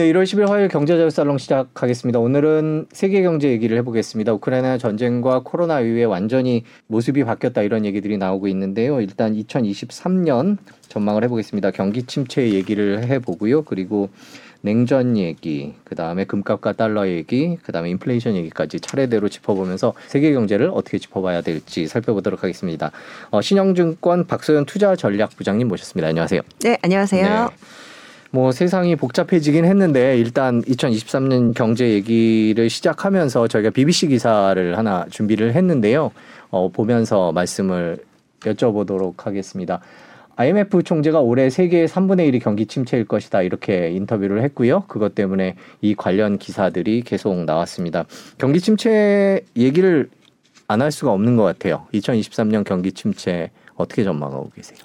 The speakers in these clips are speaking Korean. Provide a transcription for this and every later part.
네, 1월 10일 화요일 경제자유살롱 시작하겠습니다. 오늘은 세계 경제 얘기를 해보겠습니다. 우크라이나 전쟁과 코로나 이후에 완전히 모습이 바뀌었다 이런 얘기들이 나오고 있는데요. 일단 2023년 전망을 해보겠습니다. 경기 침체 얘기를 해보고요. 그리고 냉전 얘기, 그 다음에 금값과 달러 얘기, 그 다음에 인플레이션 얘기까지 차례대로 짚어보면서 세계 경제를 어떻게 짚어봐야 될지 살펴보도록 하겠습니다. 어, 신영증권 박소연 투자전략부장님 모셨습니다. 안녕하세요. 네, 안녕하세요. 네. 뭐 세상이 복잡해지긴 했는데 일단 2023년 경제 얘기를 시작하면서 저희가 BBC 기사를 하나 준비를 했는데요. 어, 보면서 말씀을 여쭤보도록 하겠습니다. IMF 총재가 올해 세계의 3분의 1이 경기 침체일 것이다 이렇게 인터뷰를 했고요. 그것 때문에 이 관련 기사들이 계속 나왔습니다. 경기 침체 얘기를 안 할 수가 없는 것 같아요. 2023년 경기 침체 어떻게 전망하고 계세요?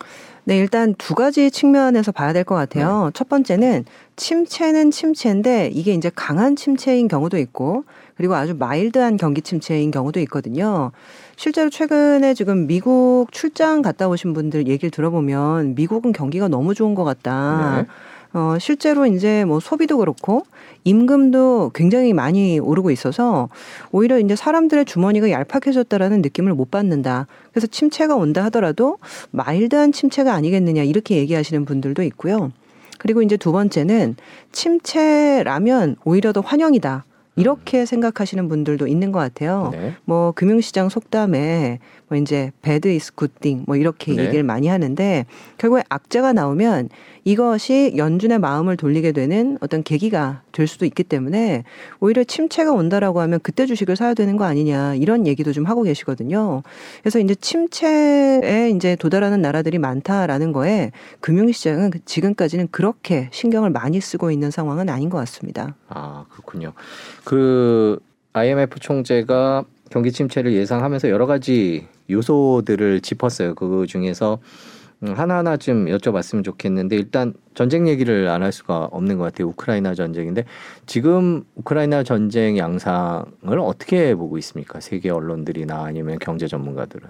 네, 일단 두 가지 측면에서 봐야 될 것 같아요. 네. 첫 번째는 침체는 침체인데 이게 이제 강한 침체인 경우도 있고 그리고 아주 마일드한 경기 침체인 경우도 있거든요. 실제로 최근에 지금 미국 출장 갔다 오신 분들 얘기를 들어보면 미국은 경기가 너무 좋은 것 같다. 네. 어, 실제로 이제 뭐 소비도 그렇고 임금도 굉장히 많이 오르고 있어서 오히려 이제 사람들의 주머니가 얄팍해졌다라는 느낌을 못 받는다. 그래서 침체가 온다 하더라도 마일드한 침체가 아니겠느냐 이렇게 얘기하시는 분들도 있고요. 그리고 이제 두 번째는 침체라면 오히려 더 환영이다. 이렇게 생각하시는 분들도 있는 것 같아요. 네. 뭐 금융시장 속담에 뭐 이제 배드 이스 굿띵 뭐 이렇게 네. 얘기를 많이 하는데 결국에 악재가 나오면 이것이 연준의 마음을 돌리게 되는 어떤 계기가 될 수도 있기 때문에 오히려 침체가 온다라고 하면 그때 주식을 사야 되는 거 아니냐 이런 얘기도 좀 하고 계시거든요. 그래서 이제 침체에 이제 도달하는 나라들이 많다라는 거에 금융시장은 지금까지는 그렇게 신경을 많이 쓰고 있는 상황은 아닌 것 같습니다. 아 그렇군요. 그 IMF 총재가 경기 침체를 예상하면서 여러 가지 요소들을 짚었어요. 그 중에서 음, 하나하나 좀 여쭤봤으면 좋겠는데 일단 전쟁 얘기를 안 할 수가 없는 것 같아요. 우크라이나 전쟁인데 지금 우크라이나 전쟁 양상을 어떻게 보고 있습니까? 세계 언론들이나 아니면 경제 전문가들은?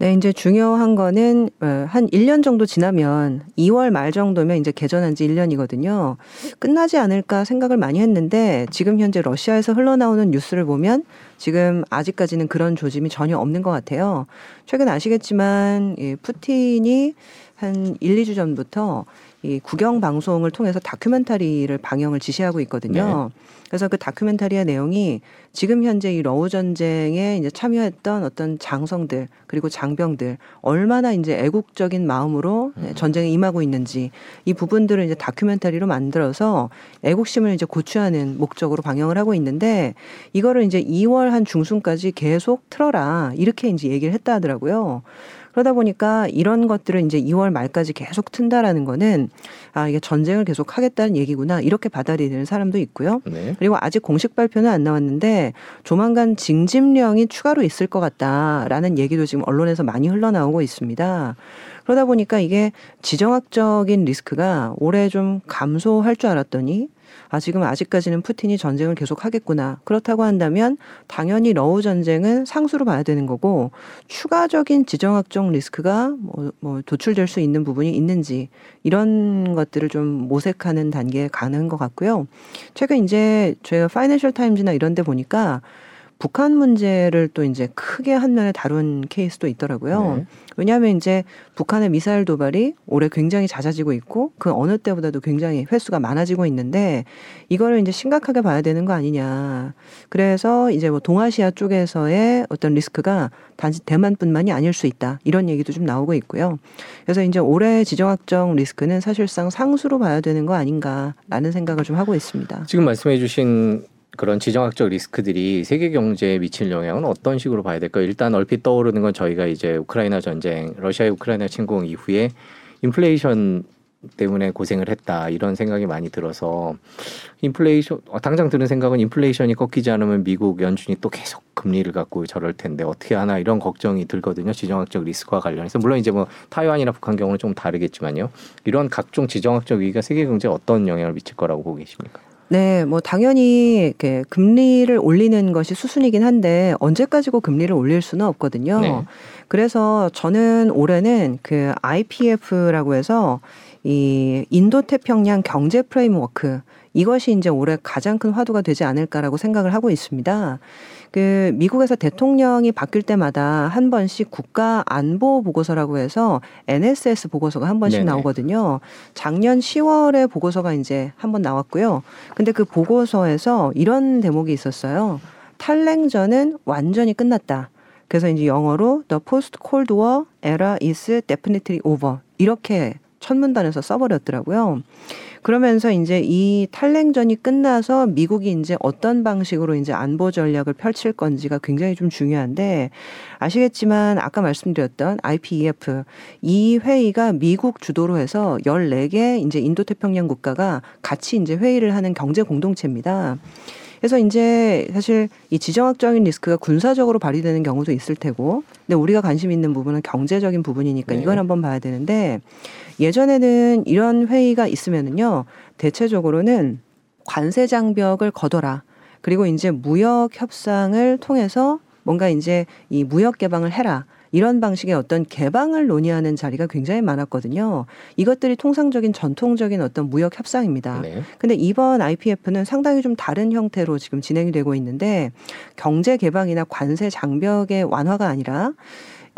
네, 이제 중요한 거는 어, 한 1년 정도 지나면 2월 말 정도면 이제 개전한 지 1년이거든요. 끝나지 않을까 생각을 많이 했는데 지금 현재 러시아에서 흘러나오는 뉴스를 보면 지금 아직까지는 그런 조짐이 전혀 없는 것 같아요. 최근 아시겠지만 예, 푸틴이 한 1, 2주 전부터 이 국영 방송을 통해서 다큐멘터리를 방영을 지시하고 있거든요. 네. 그래서 그 다큐멘터리의 내용이 지금 현재 이 러우 전쟁에 이제 참여했던 어떤 장성들 그리고 장병들 얼마나 이제 애국적인 마음으로 음. 전쟁에 임하고 있는지 이 부분들을 이제 다큐멘터리로 만들어서 애국심을 이제 고취하는 목적으로 방영을 하고 있는데 이거를 이제 2월 한 중순까지 계속 틀어라 이렇게 이제 얘기를 했다 하더라고요. 그러다 보니까 이런 것들을 이제 2월 말까지 계속 튼다라는 거는 아 이게 전쟁을 계속 하겠다는 얘기구나 이렇게 받아들이는 사람도 있고요. 네. 그리고 아직 공식 발표는 안 나왔는데 조만간 징집령이 추가로 있을 것 같다라는 얘기도 지금 언론에서 많이 흘러나오고 있습니다. 그러다 보니까 이게 지정학적인 리스크가 올해 좀 감소할 줄 알았더니 아, 지금 아직까지는 푸틴이 전쟁을 계속 하겠구나. 그렇다고 한다면 당연히 러우 전쟁은 상수로 봐야 되는 거고 추가적인 지정학적 리스크가 뭐, 뭐 도출될 수 있는 부분이 있는지 이런 것들을 좀 모색하는 단계에 가는 것 같고요. 최근 이제 저희가 파이낸셜 타임즈나 이런 데 보니까 북한 문제를 또 이제 크게 한 면에 다룬 케이스도 있더라고요. 네. 왜냐하면 이제 북한의 미사일 도발이 올해 굉장히 잦아지고 있고 그 어느 때보다도 굉장히 횟수가 많아지고 있는데 이거를 이제 심각하게 봐야 되는 거 아니냐. 그래서 이제 뭐 동아시아 쪽에서의 어떤 리스크가 단지 대만뿐만이 아닐 수 있다. 이런 얘기도 좀 나오고 있고요. 그래서 이제 올해 지정학적 리스크는 사실상 상수로 봐야 되는 거 아닌가라는 생각을 좀 하고 있습니다. 지금 말씀해 주신 그런 지정학적 리스크들이 세계 경제에 미칠 영향은 어떤 식으로 봐야 될까요? 일단 얼핏 떠오르는 건 저희가 이제 우크라이나 전쟁, 러시아의 우크라이나 침공 이후에 인플레이션 때문에 고생을 했다 이런 생각이 많이 들어서 인플레이션 어, 당장 드는 생각은 인플레이션이 꺾이지 않으면 미국 연준이 또 계속 금리를 갖고 저럴 텐데 어떻게 하나 이런 걱정이 들거든요 지정학적 리스크와 관련해서 물론 이제 뭐 타이완이나 북한 경우는 좀 다르겠지만요 이런 각종 지정학적 위기가 세계 경제에 어떤 영향을 미칠 거라고 보고 계십니까? 네, 뭐 당연히 이렇게 금리를 올리는 것이 수순이긴 한데 언제까지고 금리를 올릴 수는 없거든요. 네. 그래서 저는 올해는 그 IPF라고 해서 이 인도 태평양 경제 프레임워크 이것이 이제 올해 가장 큰 화두가 되지 않을까라고 생각을 하고 있습니다. 그 미국에서 대통령이 바뀔 때마다 한 번씩 국가 안보 보고서라고 해서 NSS 보고서가 한 번씩 네네. 나오거든요. 작년 10월에 보고서가 이제 한 번 나왔고요. 근데 그 보고서에서 이런 대목이 있었어요. 탈냉전은 완전히 끝났다. 그래서 이제 영어로 The Post Cold War Era is Definitely Over 이렇게 첫 문단에서 써버렸더라고요. 그러면서 이제 이 탈냉전이 끝나서 미국이 이제 어떤 방식으로 이제 안보 전략을 펼칠 건지가 굉장히 좀 중요한데 아시겠지만 아까 말씀드렸던 IPEF 이 회의가 미국 주도로 해서 14개 이제 인도 태평양 국가가 같이 이제 회의를 하는 경제 공동체입니다. 그래서 이제 사실 이 지정학적인 리스크가 군사적으로 발휘되는 경우도 있을 테고, 근데 우리가 관심 있는 부분은 경제적인 부분이니까 네. 이걸 한번 봐야 되는데 예전에는 이런 회의가 있으면은요 대체적으로는 관세 장벽을 걷어라 그리고 이제 무역 협상을 통해서 뭔가 이제 이 무역 개방을 해라. 이런 방식의 어떤 개방을 논의하는 자리가 굉장히 많았거든요. 이것들이 통상적인 전통적인 어떤 무역 협상입니다. 네. 근데 이번 IPF는 상당히 좀 다른 형태로 지금 진행이 되고 있는데 경제 개방이나 관세 장벽의 완화가 아니라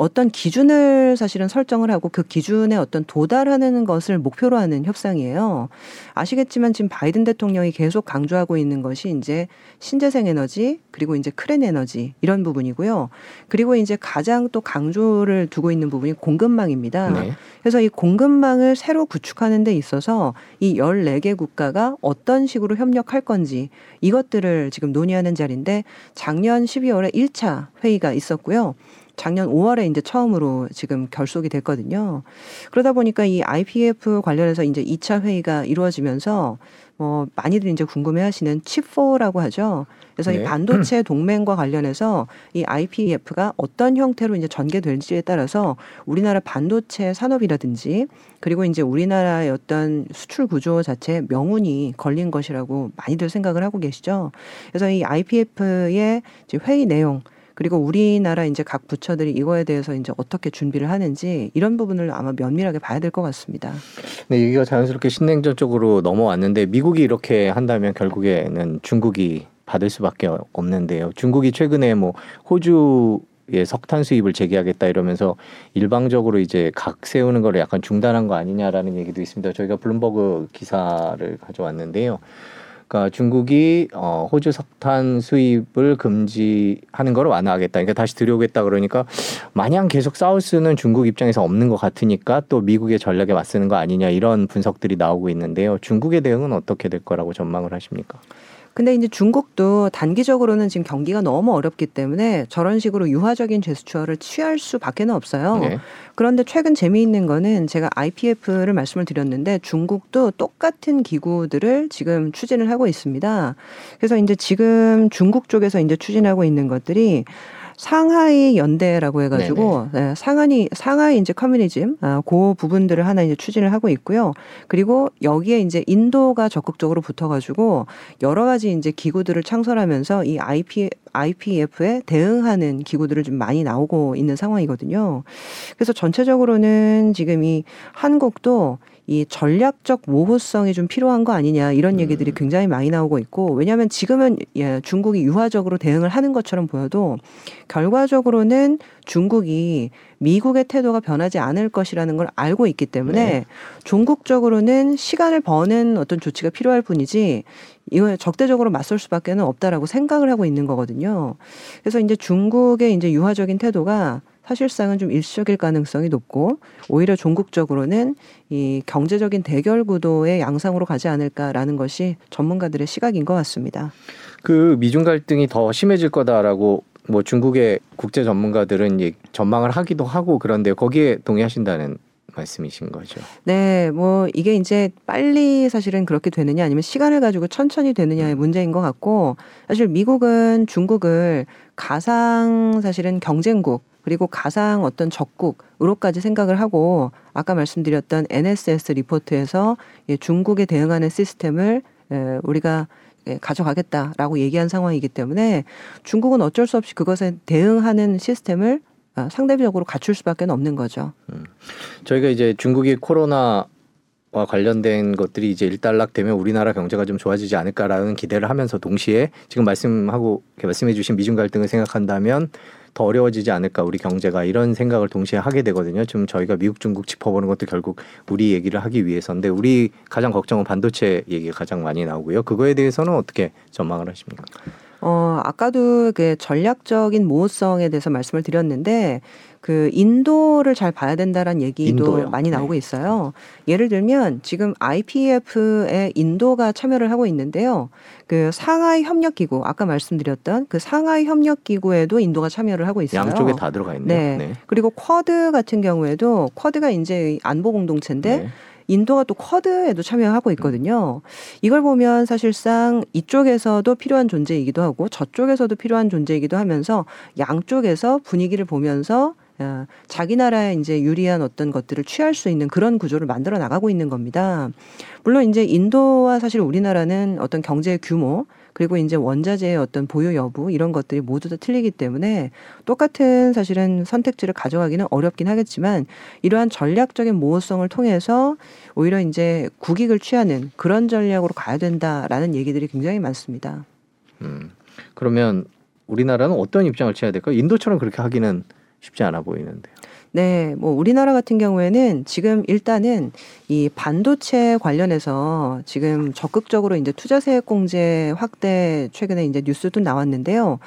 어떤 기준을 사실은 설정을 하고 그 기준에 어떤 도달하는 것을 목표로 하는 협상이에요. 아시겠지만 지금 바이든 대통령이 계속 강조하고 있는 것이 이제 신재생 에너지 그리고 이제 크랜 에너지 이런 부분이고요. 그리고 이제 가장 또 강조를 두고 있는 부분이 공급망입니다. 네. 그래서 이 공급망을 새로 구축하는 데 있어서 이 14개 국가가 어떤 식으로 협력할 건지 이것들을 지금 논의하는 자리인데 작년 12월에 1차 회의가 있었고요. 작년 5월에 이제 처음으로 지금 결속이 됐거든요. 그러다 보니까 이 IPF 관련해서 이제 2차 회의가 이루어지면서 뭐 많이들 이제 궁금해 하시는 칩4라고 하죠. 그래서 네. 이 반도체 동맹과 관련해서 이 IPF가 어떤 형태로 이제 전개될지에 따라서 우리나라 반도체 산업이라든지 그리고 이제 우리나라의 어떤 수출 구조 자체에 명운이 걸린 것이라고 많이들 생각을 하고 계시죠. 그래서 이 IPF의 회의 내용 그리고 우리나라 이제 각 부처들이 이거에 대해서 이제 어떻게 준비를 하는지 이런 부분을 아마 면밀하게 봐야 될 것 같습니다. 네, 얘기가 자연스럽게 신냉전 쪽으로 넘어왔는데 미국이 이렇게 한다면 결국에는 중국이 받을 수밖에 없는데요. 중국이 최근에 뭐 호주의 석탄 수입을 재개하겠다 이러면서 일방적으로 이제 각 세우는 거를 약간 중단한 거 아니냐라는 얘기도 있습니다. 저희가 블룸버그 기사를 가져왔는데요. 그러니까 중국이 어, 호주 석탄 수입을 금지하는 걸 완화하겠다. 그러니까 다시 들여오겠다 그러니까 마냥 계속 싸울 수는 중국 입장에서 없는 것 같으니까 또 미국의 전략에 맞서는 거 아니냐 이런 분석들이 나오고 있는데요. 중국의 대응은 어떻게 될 거라고 전망을 하십니까? 근데 이제 중국도 단기적으로는 지금 경기가 너무 어렵기 때문에 저런 식으로 유화적인 제스처를 취할 수밖에는 없어요. 네. 그런데 최근 재미있는 거는 제가 IPF를 말씀을 드렸는데 중국도 똑같은 기구들을 지금 추진을 하고 있습니다. 그래서 이제 지금 중국 쪽에서 이제 추진하고 있는 것들이 상하이 연대라고 해가지고 네, 상하이 상하이 이제 communism 아, 그 부분들을 하나 이제 추진을 하고 있고요. 그리고 여기에 이제 인도가 적극적으로 붙어가지고 여러 가지 이제 기구들을 창설하면서 이 IP IPEF에 대응하는 기구들을 좀 많이 나오고 있는 상황이거든요. 그래서 전체적으로는 지금 이 한국도 이 전략적 모호성이 좀 필요한 거 아니냐 이런 얘기들이 굉장히 많이 나오고 있고 왜냐하면 지금은 예, 중국이 유화적으로 대응을 하는 것처럼 보여도 결과적으로는 중국이 미국의 태도가 변하지 않을 것이라는 걸 알고 있기 때문에 네. 종국적으로는 시간을 버는 어떤 조치가 필요할 뿐이지 이거 적대적으로 맞설 수밖에는 없다라고 생각을 하고 있는 거거든요. 그래서 이제 중국의 이제 유화적인 태도가 사실상은 좀 일시적일 가능성이 높고 오히려 종국적으로는 이 경제적인 대결 구도의 양상으로 가지 않을까라는 것이 전문가들의 시각인 것 같습니다. 그 미중 갈등이 더 심해질 거다라고 뭐 중국의 국제 전문가들은 예, 전망을 하기도 하고 그런데 거기에 동의하신다는 말씀이신 거죠. 네, 뭐 이게 이제 빨리 사실은 그렇게 되느냐 아니면 시간을 가지고 천천히 되느냐의 문제인 것 같고 사실 미국은 중국을 가상 사실은 경쟁국 그리고 가상 어떤 적국으로까지 생각을 하고 아까 말씀드렸던 NSS 리포트에서 예, 중국에 대응하는 시스템을 에, 우리가 예, 가져가겠다라고 얘기한 상황이기 때문에 중국은 어쩔 수 없이 그것에 대응하는 시스템을 아, 상대적으로 갖출 수밖에 없는 거죠. 저희가 이제 중국이 코로나 와 관련된 것들이 이제 일단락되면 우리나라 경제가 좀 좋아지지 않을까라는 기대를 하면서 동시에 지금 말씀하고 말씀해주신 미중 갈등을 생각한다면 더 어려워지지 않을까 우리 경제가 이런 생각을 동시에 하게 되거든요. 지금 저희가 미국 중국 짚어보는 것도 결국 우리 얘기를 하기 위해서인데 우리 가장 걱정은 반도체 얘기가 가장 많이 나오고요. 그거에 대해서는 어떻게 전망을 하십니까? 어, 아까도 그 전략적인 모호성에 대해서 말씀을 드렸는데 그 인도를 잘 봐야 된다라는 얘기도 인도요? 많이 네. 나오고 있어요. 예를 들면 지금 IPF에 인도가 참여를 하고 있는데요. 그 상하이 협력 기구 아까 말씀드렸던 그 상하이 협력 기구에도 인도가 참여를 하고 있어요. 양쪽에 다 들어가 있네요. 네. 그리고 쿼드 같은 경우에도 쿼드가 이제 안보 공동체인데 네. 인도가 또 쿼드에도 참여하고 있거든요. 이걸 보면 사실상 이쪽에서도 필요한 존재이기도 하고 저쪽에서도 필요한 존재이기도 하면서 양쪽에서 분위기를 보면서 어, 자기 나라에 이제 유리한 어떤 것들을 취할 수 있는 그런 구조를 만들어 나가고 있는 겁니다. 물론 이제 인도와 사실 우리나라는 어떤 경제 규모 그리고 이제 원자재의 어떤 보유 여부 이런 것들이 모두 다 틀리기 때문에 똑같은 사실은 선택지를 가져가기는 어렵긴 하겠지만 이러한 전략적인 모호성을 통해서 오히려 이제 국익을 취하는 그런 전략으로 가야 된다라는 얘기들이 굉장히 많습니다. 음. 그러면 우리나라는 어떤 입장을 취해야 될까요? 인도처럼 그렇게 하기는 쉽지 않아 보이는데요. 네, 뭐 우리나라 같은 경우에는 지금 일단은 이 반도체 관련해서 지금 적극적으로 이제 투자세액 공제 확대 최근에 이제 뉴스도 나왔는데요.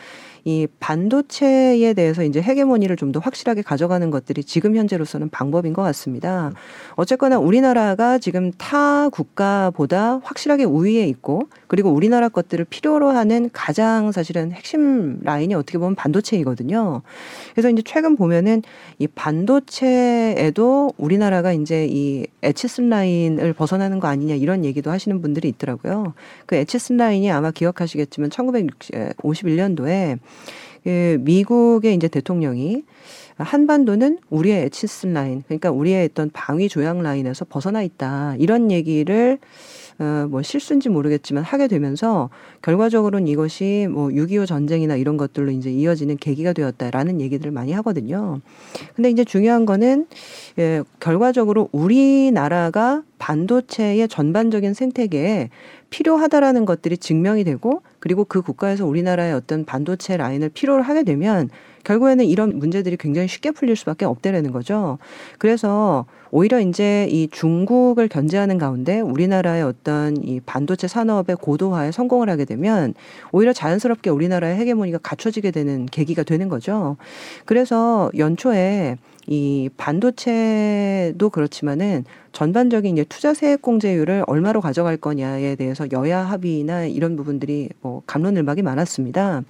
이 반도체에 대해서 이제 헤게모니를 좀 더 확실하게 가져가는 것들이 지금 현재로서는 방법인 것 같습니다. 어쨌거나 우리나라가 지금 타 국가보다 확실하게 우위에 있고 그리고 우리나라 것들을 필요로 하는 가장 사실은 핵심 라인이 어떻게 보면 반도체이거든요. 그래서 이제 최근 보면은 이 반도체에도 우리나라가 이제 이 에치슨 라인을 벗어나는 거 아니냐 이런 얘기도 하시는 분들이 있더라고요. 그 에치슨 라인이 아마 기억하시겠지만 1951년도에 그 미국의 이제 대통령이 한반도는 우리의 에치슨 라인, 그러니까 우리의 어떤 방위 조약 라인에서 벗어나 있다. 이런 얘기를 어, 뭐 실수인지 모르겠지만 하게 되면서 결과적으로는 이것이 뭐 6.25 전쟁이나 이런 것들로 이제 이어지는 계기가 되었다라는 얘기들을 많이 하거든요. 근데 이제 중요한 거는 예, 결과적으로 우리나라가 반도체의 전반적인 생태계에 필요하다라는 것들이 증명이 되고 그리고 그 국가에서 우리나라의 어떤 반도체 라인을 필요로 하게 되면 결국에는 이런 문제들이 굉장히 쉽게 풀릴 수밖에 없다라는 거죠. 그래서 오히려 이제 이 중국을 견제하는 가운데 우리나라의 어떤 이 반도체 산업의 고도화에 성공을 하게 되면 오히려 자연스럽게 우리나라의 헤게모니가 갖춰지게 되는 계기가 되는 거죠. 그래서 연초에 이 반도체도 그렇지만은 전반적인 이제 투자 세액 공제율을 얼마로 가져갈 거냐에 대해서 여야 합의나 이런 부분들이 뭐 감론을박이 많았습니다.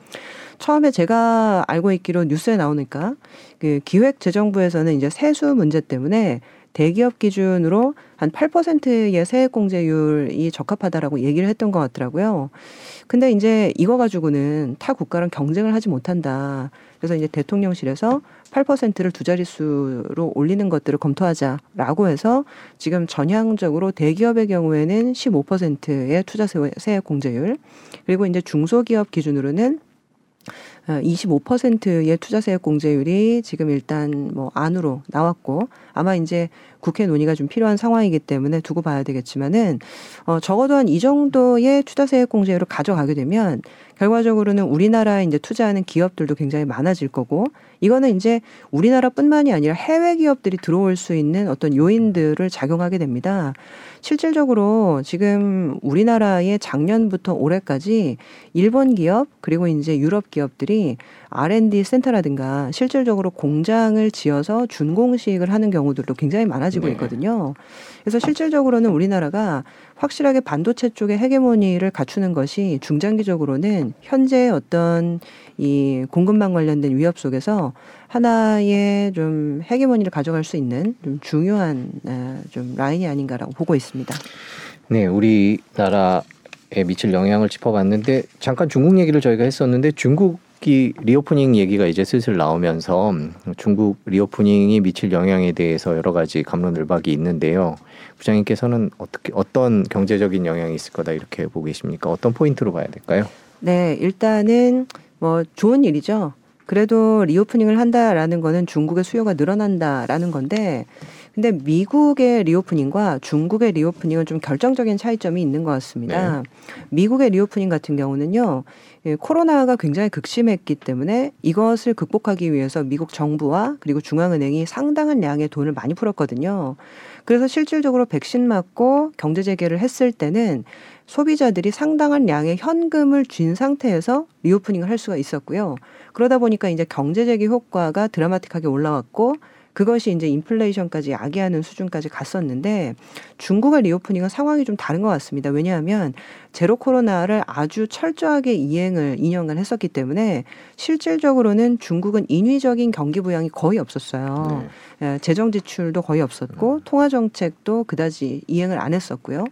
처음에 제가 알고 있기로 뉴스에 나오니까 그 기획재정부에서는 이제 세수 문제 때문에 대기업 기준으로 한 8%의 세액 공제율이 적합하다라고 얘기를 했던 것 같더라고요. 근데 이제 이거 가지고는 타 국가랑 경쟁을 하지 못한다. 그래서 이제 대통령실에서 8%를 두 자릿수로 올리는 것들을 검토하자라고 해서 지금 전향적으로 대기업의 경우에는 15%의 투자 세액 공제율 그리고 이제 중소기업 기준으로는 25%의 투자세액 공제율이 지금 일단 뭐 안으로 나왔고 아마 이제 국회 논의가 좀 필요한 상황이기 때문에 두고 봐야 되겠지만은 어 적어도 한 이 정도의 투자 세액 공제율을 가져가게 되면 결과적으로는 우리나라에 이제 투자하는 기업들도 굉장히 많아질 거고 이거는 이제 우리나라뿐만이 아니라 해외 기업들이 들어올 수 있는 어떤 요인들을 작용하게 됩니다. 실질적으로 지금 우리나라의 작년부터 올해까지 일본 기업 그리고 이제 유럽 기업들이 R&D 센터라든가 실질적으로 공장을 지어서 준공식을 하는 경우들도 굉장히 많아지고 네. 있거든요. 그래서 실질적으로는 우리나라가 확실하게 반도체 쪽의 헤게모니를 갖추는 것이 중장기적으로는 현재 어떤 이 공급망 관련된 위협 속에서 하나의 좀 헤게모니를 가져갈 수 있는 좀 중요한 아, 좀 라인이 아닌가라고 보고 있습니다. 네, 우리나라에 미칠 영향을 짚어봤는데 잠깐 중국 얘기를 저희가 했었는데 중국 이 reopening 얘기가 이제 슬슬 나오면서 중국 reopening이 미칠 영향에 대해서 여러 가지 갑론을박이 있는데요. 부장님께서는 어떻게 어떤 경제적인 영향이 있을 거다 이렇게 보고 계십니까? 어떤 포인트로 봐야 될까요? 네, 일단은 뭐 좋은 일이죠. 그래도 reopening을 한다라는 거는 중국의 수요가 늘어난다라는 건데 근데 미국의 reopening과 중국의 reopening은 좀 결정적인 차이점이 있는 것 같습니다. 네. 미국의 reopening 같은 경우는요. 예, 코로나가 굉장히 극심했기 때문에 이것을 극복하기 위해서 미국 정부와 그리고 중앙은행이 상당한 양의 돈을 많이 풀었거든요. 그래서 실질적으로 백신 맞고 경제 재개를 했을 때는 소비자들이 상당한 양의 현금을 쥔 상태에서 reopening을 할 수가 있었고요. 그러다 보니까 이제 경제 재개 효과가 드라마틱하게 올라왔고 그것이 이제 인플레이션까지 야기하는 수준까지 갔었는데 중국의 reopening은 상황이 좀 다른 것 같습니다. 왜냐하면 제로 코로나를 아주 철저하게 이행을 2년간 했었기 때문에 실질적으로는 중국은 인위적인 경기 부양이 거의 없었어요. 네. 예, 재정 지출도 거의 없었고 음. 통화 정책도 그다지 이행을 안 했었고요.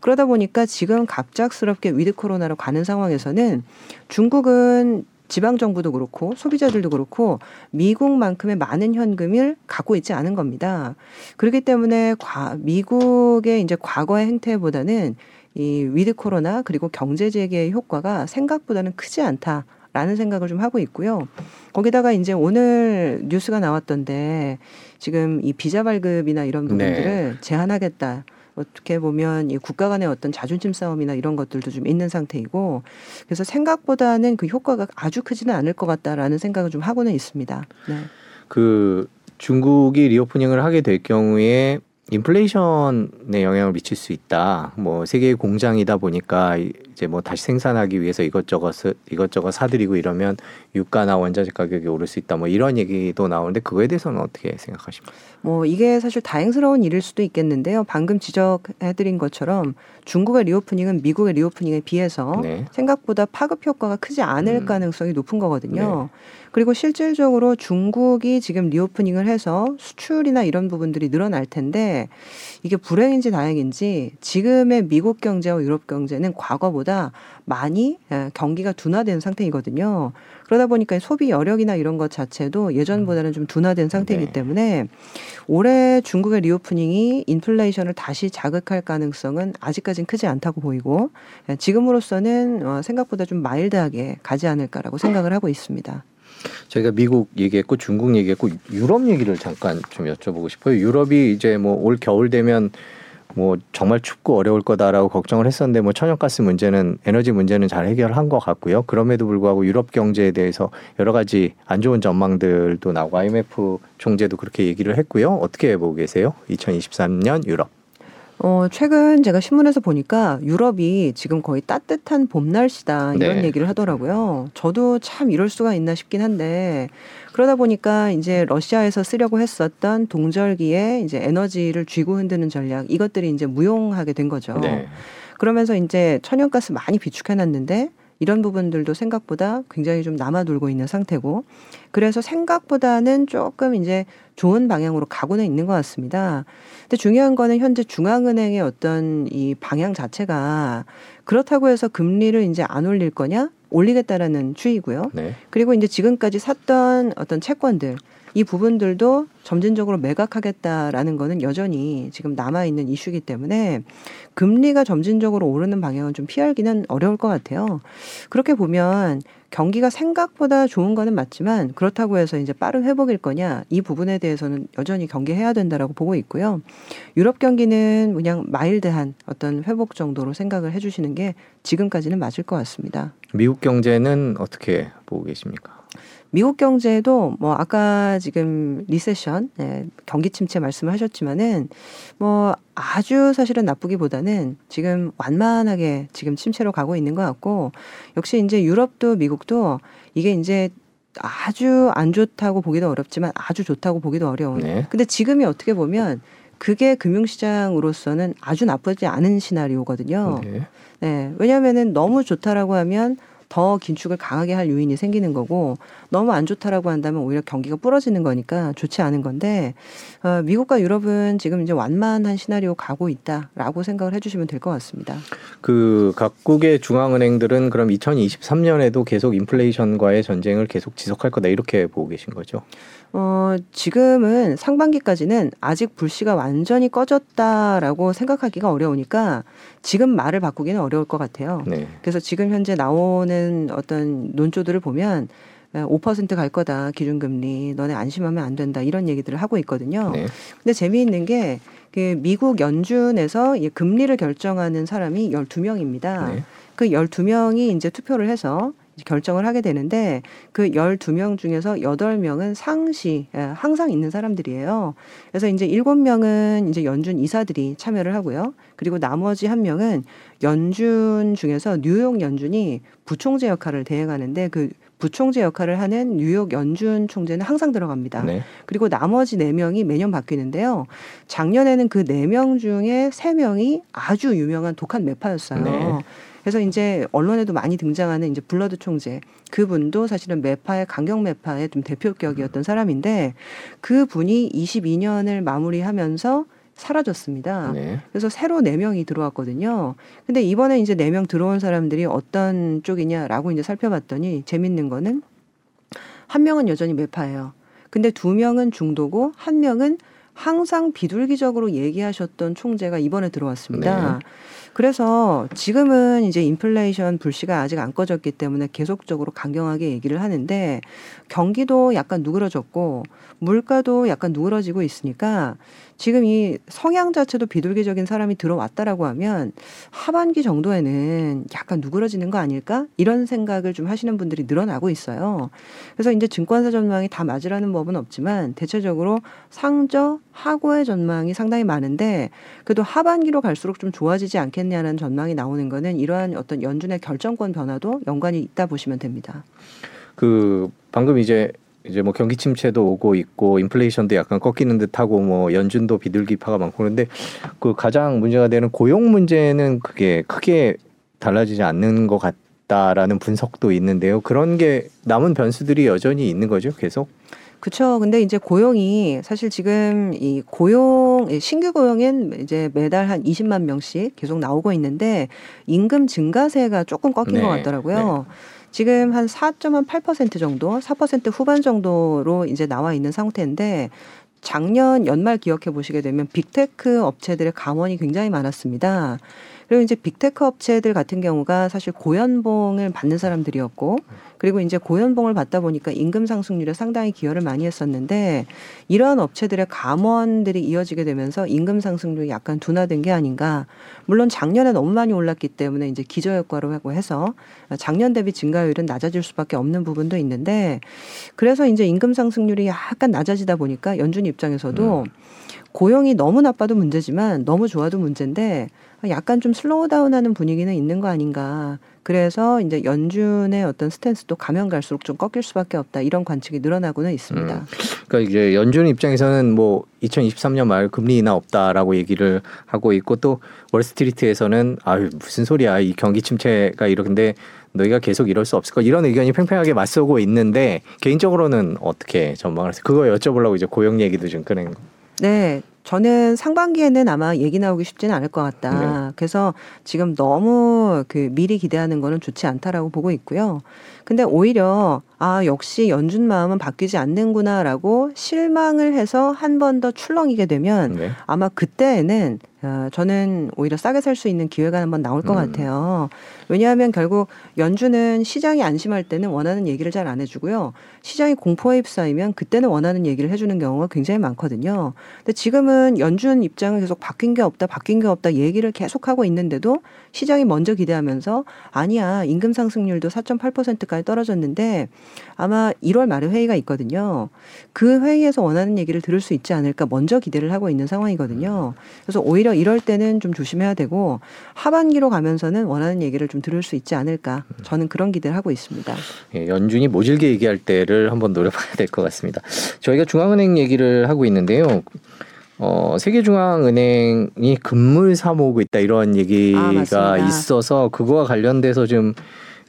그러다 보니까 지금 갑작스럽게 with 코로나로 가는 상황에서는 중국은 지방 정부도 그렇고 소비자들도 그렇고 미국만큼의 많은 현금을 갖고 있지 않은 겁니다. 그렇기 때문에 과, 미국의 이제 과거의 행태보다는 이 with 코로나 그리고 경제 재개의 효과가 생각보다는 크지 않다. 라는 생각을 좀 하고 있고요. 거기다가 이제 오늘 뉴스가 나왔던데 지금 이 비자 발급이나 이런 부분들을 네. 제한하겠다. 어떻게 보면 이 국가 간의 어떤 자존심 싸움이나 이런 것들도 좀 있는 상태이고 그래서 생각보다는 그 효과가 아주 크지는 않을 것 같다라는 생각을 좀 하고는 있습니다. 네. 그 중국이 리오프닝을 하게 될 경우에 인플레이션에 영향을 미칠 수 있다. 뭐 세계의 공장이다 보니까 이제 뭐 다시 생산하기 위해서 이것저것 이것저것 사들이고 이러면 유가나 원자재 가격이 오를 수 있다. 뭐 이런 얘기도 나오는데 그거에 대해서는 어떻게 생각하십니까? 뭐 이게 사실 다행스러운 일일 수도 있겠는데요. 방금 지적해드린 것처럼 중국의 reopening은 미국의 reopening에 비해서 네. 생각보다 파급 효과가 크지 않을 음. 가능성이 높은 거거든요. 네. 그리고 실질적으로 중국이 지금 reopening을 해서 수출이나 이런 부분들이 늘어날 텐데 이게 불행인지 다행인지 지금의 미국 경제와 유럽 경제는 과거보다 많이 예, 경기가 둔화된 상태이거든요. 그러다 보니까 소비 여력이나 이런 것 자체도 예전보다는 좀 둔화된 상태이기 네. 때문에 올해 중국의 reopening이 인플레이션을 다시 자극할 가능성은 아직까지는 크지 않다고 보이고 예, 지금으로서는 어, 생각보다 좀 mild하게 가지 않을까라고 생각을 하고 있습니다. 저희가 미국 얘기했고 중국 얘기했고 유럽 얘기를 잠깐 좀 여쭤보고 싶어요. 유럽이 이제 뭐 올 겨울 되면 뭐 정말 춥고 어려울 거다라고 걱정을 했었는데 뭐 천연가스 문제는 에너지 문제는 잘 해결한 것 같고요. 그럼에도 불구하고 유럽 경제에 대해서 여러 가지 안 좋은 전망들도 나오고 IMF 총재도 그렇게 얘기를 했고요. 어떻게 보고 계세요? 2023년 유럽. 어, 최근 제가 신문에서 보니까 유럽이 지금 거의 따뜻한 봄 날씨다 이런 네. 얘기를 하더라고요. 저도 참 이럴 수가 있나 싶긴 한데 그러다 보니까 이제 러시아에서 쓰려고 했었던 동절기에 이제 에너지를 쥐고 흔드는 전략 이것들이 이제 무용하게 된 거죠. 네. 그러면서 이제 천연가스 많이 비축해 놨는데 이런 부분들도 생각보다 굉장히 좀 남아돌고 있는 상태고 그래서 생각보다는 조금 이제 좋은 방향으로 가고는 있는 것 같습니다. 근데 중요한 거는 현재 중앙은행의 어떤 이 방향 자체가 그렇다고 해서 금리를 이제 안 올릴 거냐? 올리겠다라는 추이고요. 네. 그리고 이제 지금까지 샀던 어떤 채권들 이 부분들도 점진적으로 매각하겠다라는 거는 여전히 지금 남아 있는 이슈이기 때문에 금리가 점진적으로 오르는 방향은 좀 피하기는 어려울 것 같아요. 그렇게 보면 경기가 생각보다 좋은 거는 맞지만 그렇다고 해서 이제 빠른 회복일 거냐 이 부분에 대해서는 여전히 경계해야 된다라고 보고 있고요. 유럽 경기는 그냥 마일드한 어떤 회복 정도로 생각을 해주시는 게 지금까지는 맞을 것 같습니다. 미국 경제는 어떻게 보고 계십니까? 미국 경제도 뭐 아까 지금 리세션, 네, 경기 침체 말씀을 하셨지만은 뭐 아주 사실은 나쁘기보다는 지금 완만하게 지금 침체로 가고 있는 것 같고 역시 이제 유럽도 미국도 이게 이제 아주 안 좋다고 보기도 어렵지만 아주 좋다고 보기도 어려운. 네. 근데 지금이 어떻게 보면 그게 금융시장으로서는 아주 나쁘지 않은 시나리오거든요. 네. 네. 왜냐하면은 너무 좋다라고 하면 더 긴축을 강하게 할 요인이 생기는 거고 너무 안 좋다라고 한다면 오히려 경기가 부러지는 거니까 좋지 않은 건데 어, 미국과 유럽은 지금 이제 완만한 시나리오 가고 있다라고 생각을 해주시면 될 것 같습니다. 그 각국의 중앙은행들은 그럼 2023년에도 계속 인플레이션과의 전쟁을 계속 지속할 거다 이렇게 보고 계신 거죠? 어, 지금은 상반기까지는 아직 불씨가 완전히 꺼졌다라고 생각하기가 어려우니까 지금 말을 바꾸기는 어려울 것 같아요. 네. 그래서 지금 현재 나오는 어떤 논조들을 보면 5%갈 거다 기준금리 너네 안심하면 안 된다 이런 얘기들을 하고 있거든요. 네. 근데 재미있는 게 그 미국 연준에서 이 금리를 결정하는 사람이 12명입니다. 네. 그 12명이 이제 투표를 해서 결정을 하게 되는데 그 12명 중에서 8명은 상시 예, 항상 있는 사람들이에요. 그래서 이제 7명은 이제 연준 이사들이 참여를 하고요. 그리고 나머지 한 명은 연준 중에서 뉴욕 연준이 부총재 역할을 대행하는데 그 부총재 역할을 하는 뉴욕 연준 총재는 항상 들어갑니다. 네. 그리고 나머지 네명이 매년 바뀌는데요. 작년에는 그 네 명 중에 세명이 아주 유명한 독한 매파였어요. 네. 그래서 이제 언론에도 많이 등장하는 이제 블러드 총재 그분도 사실은 매파의 강경 매파의 좀 대표격이었던 사람인데 그분이 22년을 마무리하면서 사라졌습니다. 네. 그래서 새로 네 명이 들어왔거든요. 근데 이번에 이제 네 명 들어온 사람들이 어떤 쪽이냐라고 이제 살펴봤더니 재밌는 거는 한 명은 여전히 매파예요. 근데 두 명은 중도고 한 명은 항상 비둘기적으로 얘기하셨던 총재가 이번에 들어왔습니다. 네. 그래서 지금은 이제 인플레이션 불씨가 아직 안 꺼졌기 때문에 계속적으로 강경하게 얘기를 하는데 경기도 약간 누그러졌고 물가도 약간 누그러지고 있으니까 지금 이 성향 자체도 비둘기적인 사람이 들어왔다라고 하면 하반기 정도에는 약간 누그러지는 거 아닐까 이런 생각을 좀 하시는 분들이 늘어나고 있어요. 그래서 이제 증권사 전망이 다 맞으라는 법은 없지만 대체적으로 상저 하고의 전망이 상당히 많은데 그래도 하반기로 갈수록 좀 좋아지지 않겠냐는 전망이 나오는 거는 이러한 어떤 연준의 결정권 변화도 연관이 있다 보시면 됩니다. 그 방금 이제 이제 뭐 경기 침체도 오고 있고 인플레이션도 약간 꺾이는 듯하고 뭐 연준도 비둘기파가 많고 그런데 그 가장 문제가 되는 고용 문제는 그게 크게 달라지지 않는 것 같다라는 분석도 있는데요. 그런 게 남은 변수들이 여전히 있는 거죠, 계속. 그렇죠. 근데 이제 고용이 사실 지금 이 고용 신규 고용은 이제 매달 한 20만 명씩 계속 나오고 있는데 임금 증가세가 조금 꺾인 네, 것 같더라고요. 지금 한 4.8% 정도, 4% 후반 정도로 이제 나와 있는 상태인데 작년 연말 기억해 보시게 되면 big tech 업체들의 감원이 굉장히 많았습니다. 그리고 이제 big tech 업체들 같은 경우가 사실 고연봉을 받는 사람들이었고 그리고 이제 고연봉을 받다 보니까 임금 상승률에 상당히 기여를 많이 했었는데 이러한 업체들의 감원들이 이어지게 되면서 임금 상승률이 약간 둔화된 게 아닌가. 물론 작년에 너무 많이 올랐기 때문에 이제 기저효과로 하고 해서 작년 대비 증가율은 낮아질 수밖에 없는 부분도 있는데 그래서 이제 임금 상승률이 약간 낮아지다 보니까 연준 입장에서도 고용이 너무 나빠도 문제지만 너무 좋아도 문제인데 약간 좀 slow down하는 분위기는 있는 거 아닌가. 그래서 이제 연준의 어떤 스탠스도 가면 갈수록 좀 꺾일 수밖에 없다. 이런 관측이 늘어나고는 있습니다. 음. 그러니까 이제 연준 입장에서는 뭐 2023년 말 금리 인하 없다라고 얘기를 하고 있고 또 월스트리트에서는 아유 무슨 소리야 이 경기 침체가 이런데 너희가 계속 이럴 수 없을 거 이런 의견이 팽팽하게 맞서고 있는데 개인적으로는 어떻게 전망을 하세요? 그거 여쭤보려고 이제 고용 얘기도 좀 꺼낸 거. 네. 저는 상반기에는 아마 얘기 나오기 쉽지는 않을 것 같다. 그래서 지금 너무 그 미리 기대하는 거는 좋지 않다라고 보고 있고요. 근데 오히려 아, 역시 연준 마음은 바뀌지 않는구나라고 실망을 해서 한 번 더 출렁이게 되면 네. 아마 그때에는 어, 저는 오히려 싸게 살 수 있는 기회가 한번 나올 것 음. 같아요. 왜냐하면 결국 연준은 시장이 안심할 때는 원하는 얘기를 잘 안 해주고요. 시장이 공포에 휩싸이면 그때는 원하는 얘기를 해주는 경우가 굉장히 많거든요. 근데 지금은 연준 입장은 계속 바뀐 게 없다, 바뀐 게 없다 얘기를 계속 하고 있는데도 시장이 먼저 기대하면서 아니야 임금 상승률도 4.8%까지 떨어졌는데 아마 1월 말에 회의가 있거든요. 그 회의에서 원하는 얘기를 들을 수 있지 않을까 먼저 기대를 하고 있는 상황이거든요. 그래서 오히려 이럴 때는 좀 조심해야 되고 하반기로 가면서는 원하는 얘기를 좀 들을 수 있지 않을까 저는 그런 기대를 하고 있습니다. 예, 연준이 모질게 얘기할 때를 한번 노려봐야 될 것 같습니다. 저희가 중앙은행 얘기를 하고 있는데요. 어, 세계중앙은행이 금물 사모으고 있다 이런 얘기가 아. 있어서 그거와 관련돼서 좀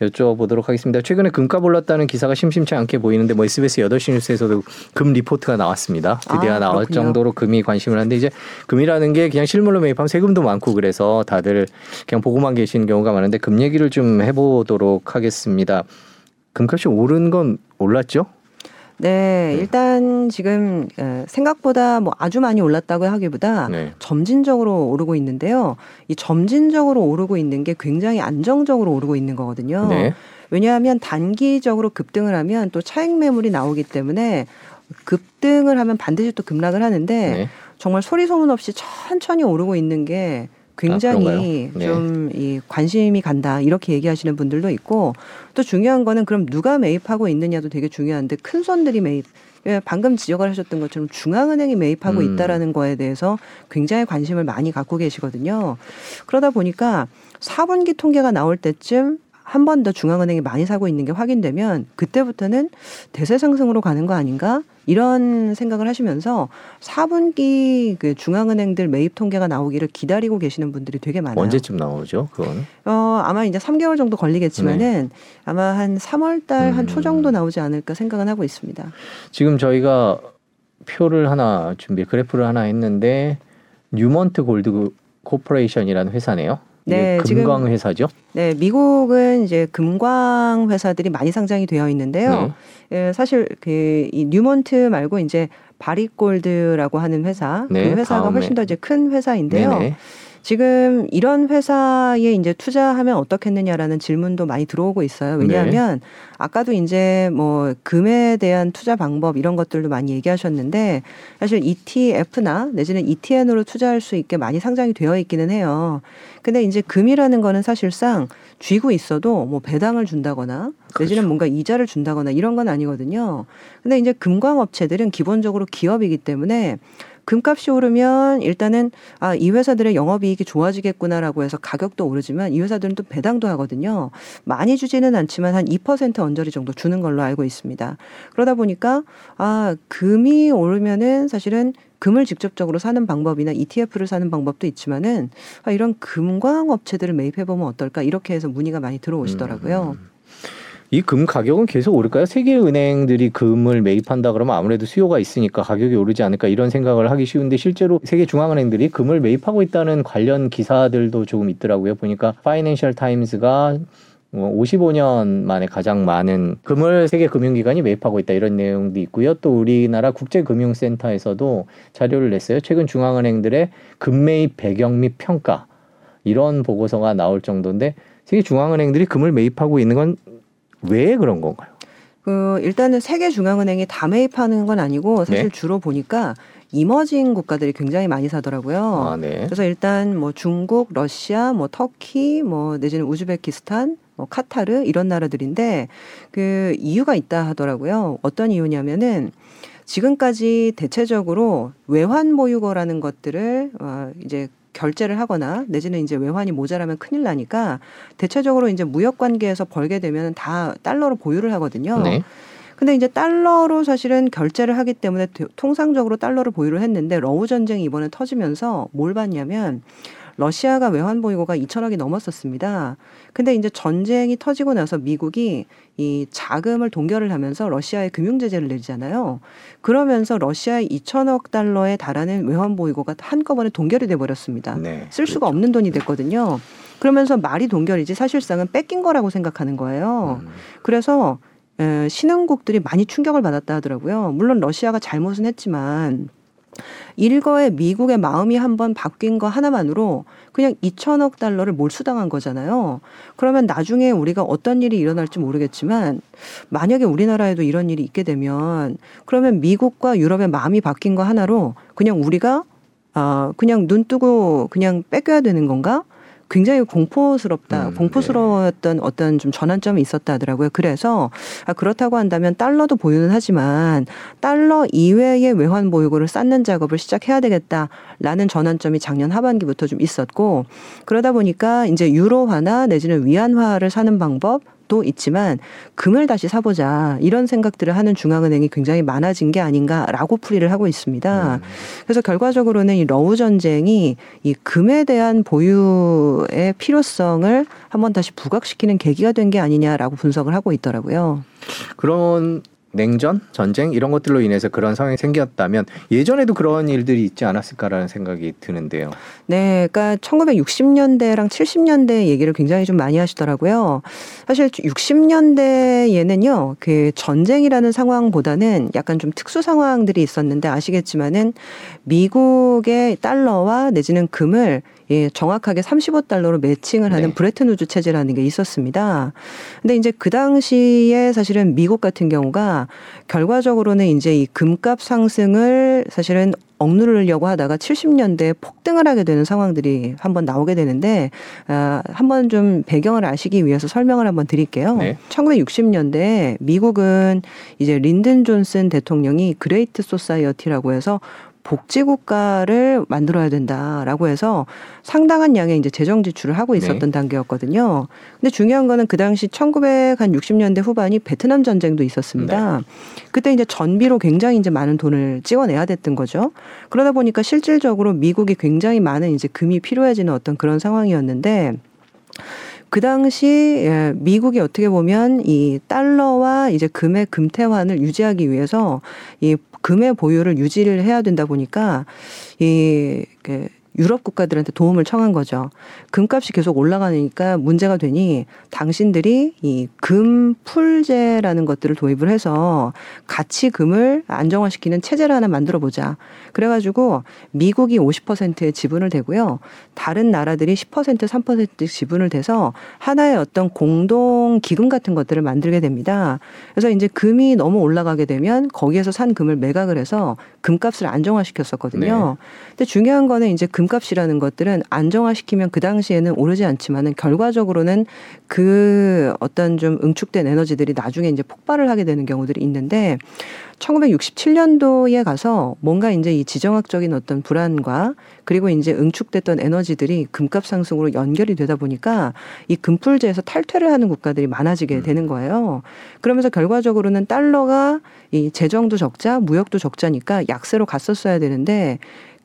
여쭤보도록 하겠습니다. 최근에 금값 올랐다는 기사가 심심치 않게 보이는데 뭐 SBS 8시 뉴스에서도 금 리포트가 나왔습니다. 드디어 아, 나올. 정도로 금이 관심을 하는데 이제 금이라는 게 그냥 실물로 매입하면 세금도 많고 그래서 다들 그냥 보고만 계신 경우가 많은데 금 얘기를 좀 해보도록 하겠습니다. 금값이 오른 건 올랐죠? 네, 일단 지금 에, 생각보다 뭐 아주 많이 올랐다고 하기보다 네. 점진적으로 오르고 있는데요. 이 점진적으로 오르고 있는 게 굉장히 안정적으로 오르고 있는 거거든요. 네. 왜냐하면 단기적으로 급등을 하면 또 차익 매물이 나오기 때문에 급등을 하면 반드시 또 급락을 하는데 네. 정말 소리 소문 없이 천천히 오르고 있는 게 굉장히 아? 네. 좀이 관심이 간다 이렇게 얘기하시는 분들도 있고 또 중요한 거는 그럼 누가 매입하고 있느냐도 되게 중요한데 큰 손들이 매입 예, 방금 지적을 하셨던 것처럼 중앙은행이 매입하고 음. 있다라는 거에 대해서 굉장히 관심을 많이 갖고 계시거든요. 그러다 보니까 4분기 통계가 나올 때쯤 한 번 더 중앙은행이 많이 사고 있는 게 확인되면 그때부터는 대세 상승으로 가는 거 아닌가? 이런 생각을 하시면서 4분기 그 중앙은행들 매입 통계가 나오기를 기다리고 계시는 분들이 되게 많아요. 언제쯤 나오죠? 그거는 어, 아마 이제 3개월 정도 걸리겠지만은 아마 한 3월 달한 음. 초 정도 나오지 않을까 생각은 하고 있습니다. 지금 저희가 표를 하나 준비 그래프를 하나 했는데 뉴먼트 골드 코퍼레이션이라는 회사네요. 네, 금광 회사죠. 네, 미국은 이제 금광 회사들이 많이 상장이 되어 있는데요. 네. 예, 사실 그 이 뉴먼트 말고 이제 배릭 골드라고 하는 회사, 네, 그 회사가 다음에. 훨씬 더 이제 큰 회사인데요. 네네. 지금 이런 회사에 이제 투자하면 어떻겠느냐라는 질문도 많이 들어오고 있어요. 왜냐하면 아까도 이제 뭐 금에 대한 투자 방법 이런 것들도 많이 얘기하셨는데 사실 ETF나 내지는 ETN으로 투자할 수 있게 많이 상장이 되어 있기는 해요. 근데 이제 금이라는 거는 사실상 쥐고 있어도 뭐 배당을 준다거나 내지는 그렇죠. 뭔가 이자를 준다거나 이런 건 아니거든요. 근데 이제 금광 업체들은 기본적으로 기업이기 때문에 금값이 오르면 일단은 아, 이 회사들의 영업이익이 좋아지겠구나라고 해서 가격도 오르지만 이 회사들은 또 배당도 하거든요. 많이 주지는 않지만 한 2% 언저리 정도 주는 걸로 알고 있습니다. 그러다 보니까 아, 금이 오르면은 사실은 금을 직접적으로 사는 방법이나 ETF를 사는 방법도 있지만은 아, 이런 금광 업체들을 매입해 보면 어떨까 이렇게 해서 문의가 많이 들어오시더라고요. 음. 이 금 가격은 계속 오를까요? 세계 은행들이 금을 매입한다 그러면 아무래도 수요가 있으니까 가격이 오르지 않을까 이런 생각을 하기 쉬운데 실제로 세계 중앙은행들이 금을 매입하고 있다는 관련 기사들도 조금 있더라고요. 보니까 파이낸셜 타임스가 55년 만에 가장 많은 금을 세계 금융기관이 매입하고 있다 이런 내용도 있고요. 또 우리나라 국제금융센터에서도 자료를 냈어요. 최근 중앙은행들의 금 매입 배경 및 평가 이런 보고서가 나올 정도인데 세계 중앙은행들이 금을 매입하고 있는 건 왜 그런 건가요? 그 일단은 세계 중앙은행이 다 매입하는 건 아니고 사실 네. 주로 보니까 이머징 국가들이 굉장히 많이 사더라고요. 아, 네. 그래서 일단 뭐 중국, 러시아, 뭐 터키, 뭐 내지는 우즈베키스탄, 뭐 카타르 이런 나라들인데 그 이유가 있다 하더라고요. 어떤 이유냐면은 지금까지 대체적으로 외환 보유고라는 것들을 어 이제 결제를 하거나 내지는 이제 외환이 모자라면 큰일 나니까 대체적으로 이제 무역 관계에서 벌게 되면 다 달러로 보유를 하거든요. 네. 근데 이제 달러로 사실은 결제를 하기 때문에 대- 통상적으로 달러를 보유를 했는데 러우 전쟁이 이번에 터지면서 뭘 봤냐면 러시아가 외환 보유고가 2천억이 넘었었습니다. 근데 이제 전쟁이 터지고 나서 미국이 이 자금을 동결을 하면서 러시아에 금융 제재를 내리잖아요. 그러면서 러시아의 2천억 달러에 달하는 외환 보유고가 한꺼번에 동결이 돼 버렸습니다. 네. 쓸 수가 없는 돈이 됐거든요. 그러면서 말이 동결이지 사실상은 뺏긴 거라고 생각하는 거예요. 음. 그래서 에, 신흥국들이 많이 충격을 받았다 하더라고요. 물론 러시아가 잘못은 했지만 일거에 미국의 마음이 한번 바뀐 거 하나만으로 그냥 2천억 달러를 몰수당한 거잖아요. 그러면 나중에 우리가 어떤 일이 일어날지 모르겠지만 만약에 우리나라에도 이런 일이 있게 되면 그러면 미국과 유럽의 마음이 바뀐 거 하나로 그냥 우리가 아 그냥 눈 뜨고 그냥 뺏겨야 되는 건가? 굉장히 공포스럽다. 음, 공포스러웠던 어떤 좀 전환점이 있었다 하더라고요. 그래서 아, 그렇다고 한다면 달러도 보유는 하지만 달러 이외의 외환 보유고를 쌓는 작업을 시작해야 되겠다라는 전환점이 작년 하반기부터 좀 있었고 그러다 보니까 이제 유로화나 내지는 위안화를 사는 방법 도 있지만 금을 다시 사보자 이런 생각들을 하는 중앙은행이 굉장히 많아진 게 아닌가라고 풀이를 하고 있습니다. 음. 그래서 결과적으로는 이 러우 전쟁이 이 금에 대한 보유의 필요성을 한번 다시 부각시키는 계기가 된 게 아니냐라고 분석을 하고 있더라고요. 그런 냉전, 전쟁 이런 것들로 인해서 그런 상황이 생겼다면 예전에도 그런 일들이 있지 않았을까라는 생각이 드는데요. 네, 그러니까 1960년대랑 70년대 얘기를 굉장히 좀 많이 하시더라고요. 사실 60년대에는요, 그 전쟁이라는 상황보다는 약간 좀 특수 상황들이 있었는데 아시겠지만은 미국의 달러와 내지는 금을 예, 정확하게 35달러로 매칭을 하는 네. 브레튼 우즈 체제라는 게 있었습니다. 근데 이제 그 당시에 사실은 미국 같은 경우가 결과적으로는 이제 이 금값 상승을 사실은 억누르려고 하다가 70년대에 폭등을 하게 되는 상황들이 한번 나오게 되는데 아, 한번 좀 배경을 아시기 위해서 설명을 한번 드릴게요. 네. 1960년대에 미국은 이제 린든 존슨 대통령이 Great Society라고 해서 복지 국가를 만들어야 된다라고 해서 상당한 양의 이제 재정 지출을 하고 있었던 네. 단계였거든요. 근데 중요한 거는 그 당시 1960년대 후반이 베트남 전쟁도 있었습니다. 네. 그때 이제 전비로 굉장히 이제 많은 돈을 찍어내야 됐던 거죠. 그러다 보니까 실질적으로 미국이 굉장히 많은 이제 금이 필요해지는 어떤 그런 상황이었는데 그 당시 예, 미국이 어떻게 보면 이 달러와 이제 금의 금태환을 유지하기 위해서 이 금의 보유를 유지를 해야 된다 보니까 이 그, 유럽 국가들한테 도움을 청한 거죠. 금값이 계속 올라가니까 문제가 되니 당신들이 이 금 풀제라는 것들을 도입을 해서 같이 금을 안정화시키는 체제를 하나 만들어 보자. 그래가지고 미국이 50%의 지분을 대고요. 다른 나라들이 10% 3% 지분을 대서 하나의 어떤 공동 기금 같은 것들을 만들게 됩니다. 그래서 이제 금이 너무 올라가게 되면 거기에서 산 금을 매각을 해서 금값을 안정화시켰었거든요. 근데 중요한 거는 이제 금 값이라는 것들은 안정화시키면 그 당시에는 오르지 않지만은 결과적으로는 그 어떤 좀 응축된 에너지들이 나중에 이제 폭발을 하게 되는 경우들이 있는데 1967년도에 가서 뭔가 이제 이 지정학적인 어떤 불안과 그리고 이제 응축됐던 에너지들이 금값 상승으로 연결이 되다 보니까 이 금풀제에서 탈퇴를 하는 국가들이 많아지게 음. 되는 거예요. 그러면서 결과적으로는 달러가 이 재정도 적자, 무역도 적자니까 약세로 갔었어야 되는데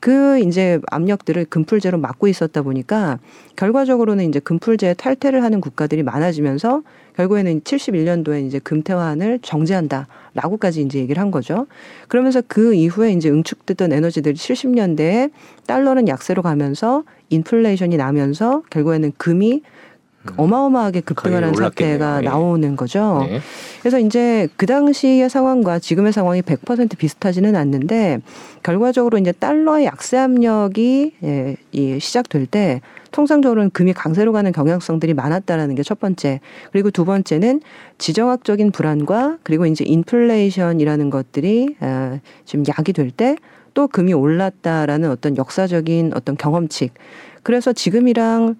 그 이제 압력들을 금풀제로 막고 있었다 보니까 결과적으로는 이제 금풀제에 탈퇴를 하는 국가들이 많아지면서 결국에는 71년도에 이제 금태환을 정지한다라고까지 이제 얘기를 한 거죠. 그러면서 그 이후에 이제 응축됐던 에너지들이 70년대에 달러는 약세로 가면서 인플레이션이 나면서 결국에는 금이 어마어마하게 급등을 한 음. 사태가 예. 나오는 거죠. 네. 그래서 이제 그 당시의 상황과 지금의 상황이 100% 비슷하지는 않는데 결과적으로 이제 달러의 약세 압력이 예, 이 시작될 때 통상적으로는 금이 강세로 가는 경향성들이 많았다라는 게 첫 번째. 그리고 두 번째는 지정학적인 불안과 그리고 이제 인플레이션이라는 것들이 어, 지금 약이 될 때 또 금이 올랐다라는 어떤 역사적인 어떤 경험칙. 그래서 지금이랑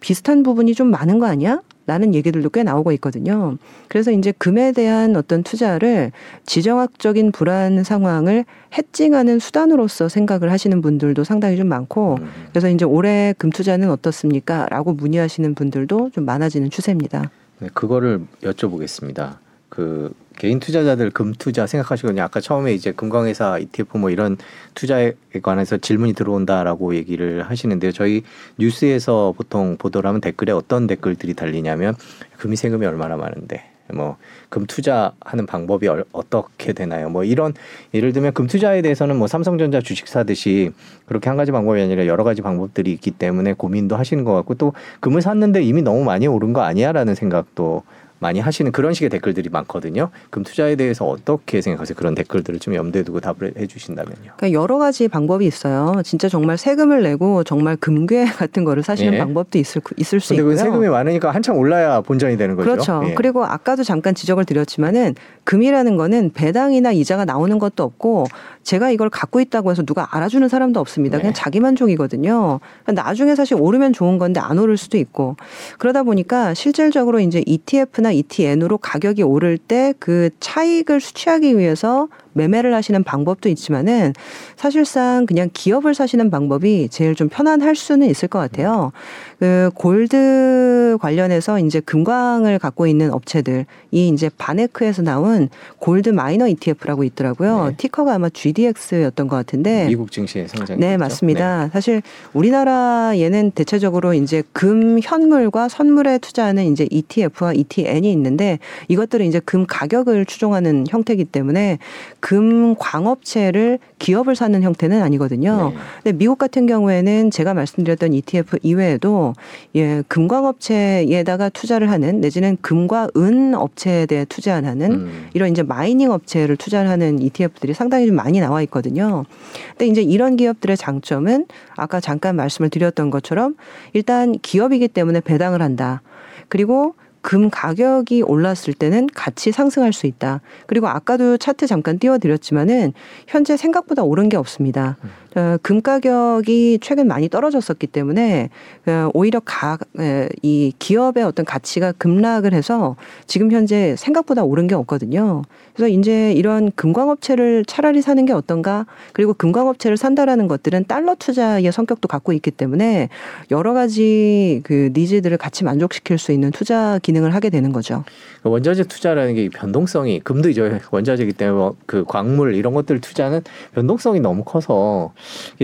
비슷한 부분이 좀 많은 거 아니야? 라는 얘기들도 꽤 나오고 있거든요. 그래서 이제 금에 대한 어떤 투자를 지정학적인 불안 상황을 해칭하는 수단으로서 생각을 하시는 분들도 상당히 좀 많고 음. 그래서 이제 올해 금 투자는 어떻습니까? 라고 문의하시는 분들도 좀 많아지는 추세입니다. 네, 그거를 여쭤보겠습니다. 그 개인 투자자들 금 투자 생각하시거든요. 아까 처음에 이제 금광회사 ETF 뭐 이런 투자에 관해서 질문이 들어온다라고 얘기를 하시는데요. 저희 뉴스에서 보통 보도를 하면 댓글에 어떤 댓글들이 달리냐면 금이 세금이 얼마나 많은데 뭐 금 투자하는 방법이 얼- 어떻게 되나요? 뭐 이런 예를 들면 금 투자에 대해서는 뭐 삼성전자 주식 사듯이 그렇게 한 가지 방법이 아니라 여러 가지 방법들이 있기 때문에 고민도 하시는 것 같고 또 금을 샀는데 이미 너무 많이 오른 거 아니야라는 생각도 많이 하시는 그런 식의 댓글들이 많거든요. 금 투자에 대해서 어떻게 생각하세요? 그런 댓글들을 좀 염두에 두고 답을 해주신다면요. 그러니까 여러 가지 방법이 있어요. 진짜 정말 세금을 내고 정말 금괴 같은 거를 사시는 예. 방법도 있을 있을 수 있고요. 그 세금이 많으니까 한참 올라야 본전이 되는 거죠. 그렇죠. 예. 그리고 아까도 잠깐 지적을 드렸지만은 금이라는 거는 배당이나 이자가 나오는 것도 없고 제가 이걸 갖고 있다고 해서 누가 알아주는 사람도 없습니다. 그냥 네. 자기 만족이거든요. 그러니까 나중에 사실 오르면 좋은 건데 안 오를 수도 있고 그러다 보니까 실질적으로 이제 ETF나 ETN으로 가격이 오를 때 그 차익을 수취하기 위해서 매매를 하시는 방법도 있지만은 사실상 그냥 기업을 사시는 방법이 제일 좀 편안할 수는 있을 것 같아요. 그 골드 관련해서 이제 금광을 갖고 있는 업체들이 이제 바네크에서 나온 골드 마이너 ETF라고 있더라고요. 네. 티커가 아마 GDX였던 것 같은데. 미국 증시의 성장. 네, 맞습니다. 사실 우리나라에는 대체적으로 이제 금 현물과 선물에 투자하는 이제 ETF와 ETN이 있는데 이것들은 이제 금 가격을 추종하는 형태이기 때문에 금 광업체를 기업을 사는 형태는 아니거든요. 네. 근데 미국 같은 경우에는 제가 말씀드렸던 ETF 이외에도 예, 금광업체에다가 투자를 하는 내지는 금과 은 업체에 대해 투자하는 음. 이런 이제 마이닝 업체를 투자를 하는 ETF들이 상당히 좀 많이 나와 있거든요. 근데 이제 이런 기업들의 장점은 아까 잠깐 말씀을 드렸던 것처럼 일단 기업이기 때문에 배당을 한다. 그리고 금 가격이 올랐을 때는 같이 상승할 수 있다. 그리고 아까도 차트 잠깐 띄워드렸지만은 현재 생각보다 오른 게 없습니다. 어, 금 가격이 최근 많이 떨어졌었기 때문에 어, 오히려 가, 에, 이 기업의 어떤 가치가 급락을 해서 지금 현재 생각보다 오른 게 없거든요. 그래서 이제 이런 금광업체를 차라리 사는 게 어떤가? 그리고 금광업체를 산다라는 것들은 달러 투자의 성격도 갖고 있기 때문에 여러 가지 그 니즈들을 같이 만족시킬 수 있는 투자 기능을 하게 되는 거죠. 원자재 투자라는 게 변동성이 금도 이제 원자재이기 때문에 뭐그 광물 이런 것들 투자는 변동성이 너무 커서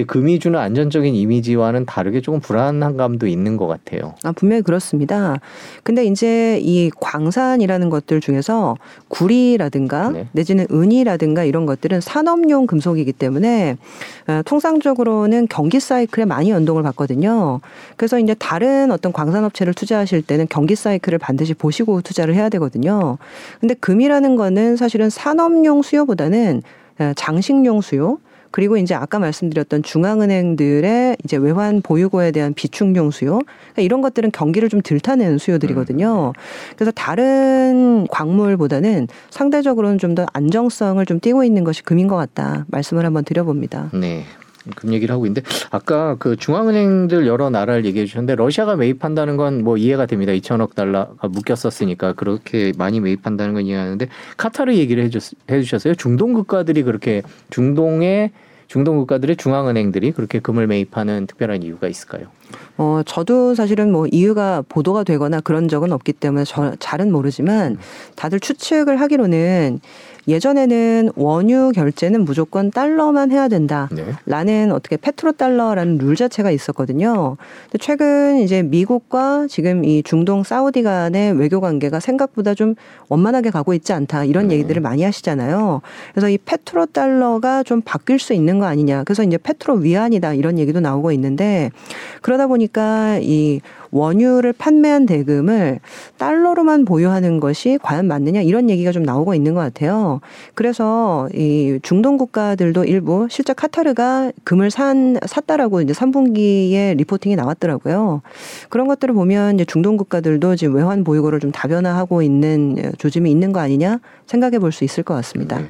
금이 주는 안전적인 이미지와는 다르게 조금 불안한 감도 있는 것 같아요. 아, 분명히 그렇습니다. 근데 이제 이 광산이라는 것들 중에서 구리라든가 네. 내지는 은이라든가 이런 것들은 산업용 금속이기 때문에 어, 통상적으로는 경기 사이클에 많이 연동을 받거든요. 그래서 이제 다른 어떤 광산업체를 투자하실 때는 경기 사이클을 반드시 보시고 투자를 해야 되거든요. 근데 금이라는 거는 사실은 산업용 수요보다는 어, 장식용 수요 그리고 이제 아까 말씀드렸던 중앙은행들의 이제 외환 보유고에 대한 비축용 수요 그러니까 이런 것들은 경기를 좀 들타는 수요들이거든요. 그래서 다른 광물보다는 상대적으로는 좀 더 안정성을 좀 띠고 있는 것이 금인 것 같다 말씀을 한번 드려봅니다. 네. 금 얘기를 하고 있는데 아까 그 중앙은행들 여러 나라를 얘기해 주셨는데 러시아가 매입한다는 건 뭐 이해가 됩니다. 2천억 달러가 묶였었으니까 그렇게 많이 매입한다는 건 이해하는데 카타르 얘기를 해주, 해주셨어요. 중동 국가들이 그렇게 중동의 중동 국가들의 중앙은행들이 그렇게 금을 매입하는 특별한 이유가 있을까요? 어, 저도 사실은 뭐 이유가 보도가 되거나 그런 적은 없기 때문에 저, 잘은 모르지만 다들 추측을 하기로는 예전에는 원유 결제는 무조건 달러만 해야 된다. 네. 라는 어떻게 페트로 달러라는 룰 자체가 있었거든요. 근데 최근 이제 미국과 지금 이 중동 사우디 간의 외교 관계가 생각보다 좀 원만하게 가고 있지 않다 이런 네. 얘기들을 많이 하시잖아요. 그래서 이 페트로 달러가 좀 바뀔 수 있는 거 아니냐. 그래서 이제 페트로 위안이다 이런 얘기도 나오고 있는데 그러다 보니까 이 원유를 판매한 대금을 달러로만 보유하는 것이 과연 맞느냐 이런 얘기가 좀 나오고 있는 것 같아요. 그래서 이 중동 국가들도 일부 실제 카타르가 금을 산 샀다라고 이제 3분기에 리포팅이 나왔더라고요. 그런 것들을 보면 이제 중동 국가들도 지금 외환 보유고를 좀 다변화하고 있는 조짐이 있는 거 아니냐 생각해 볼 수 있을 것 같습니다. 네.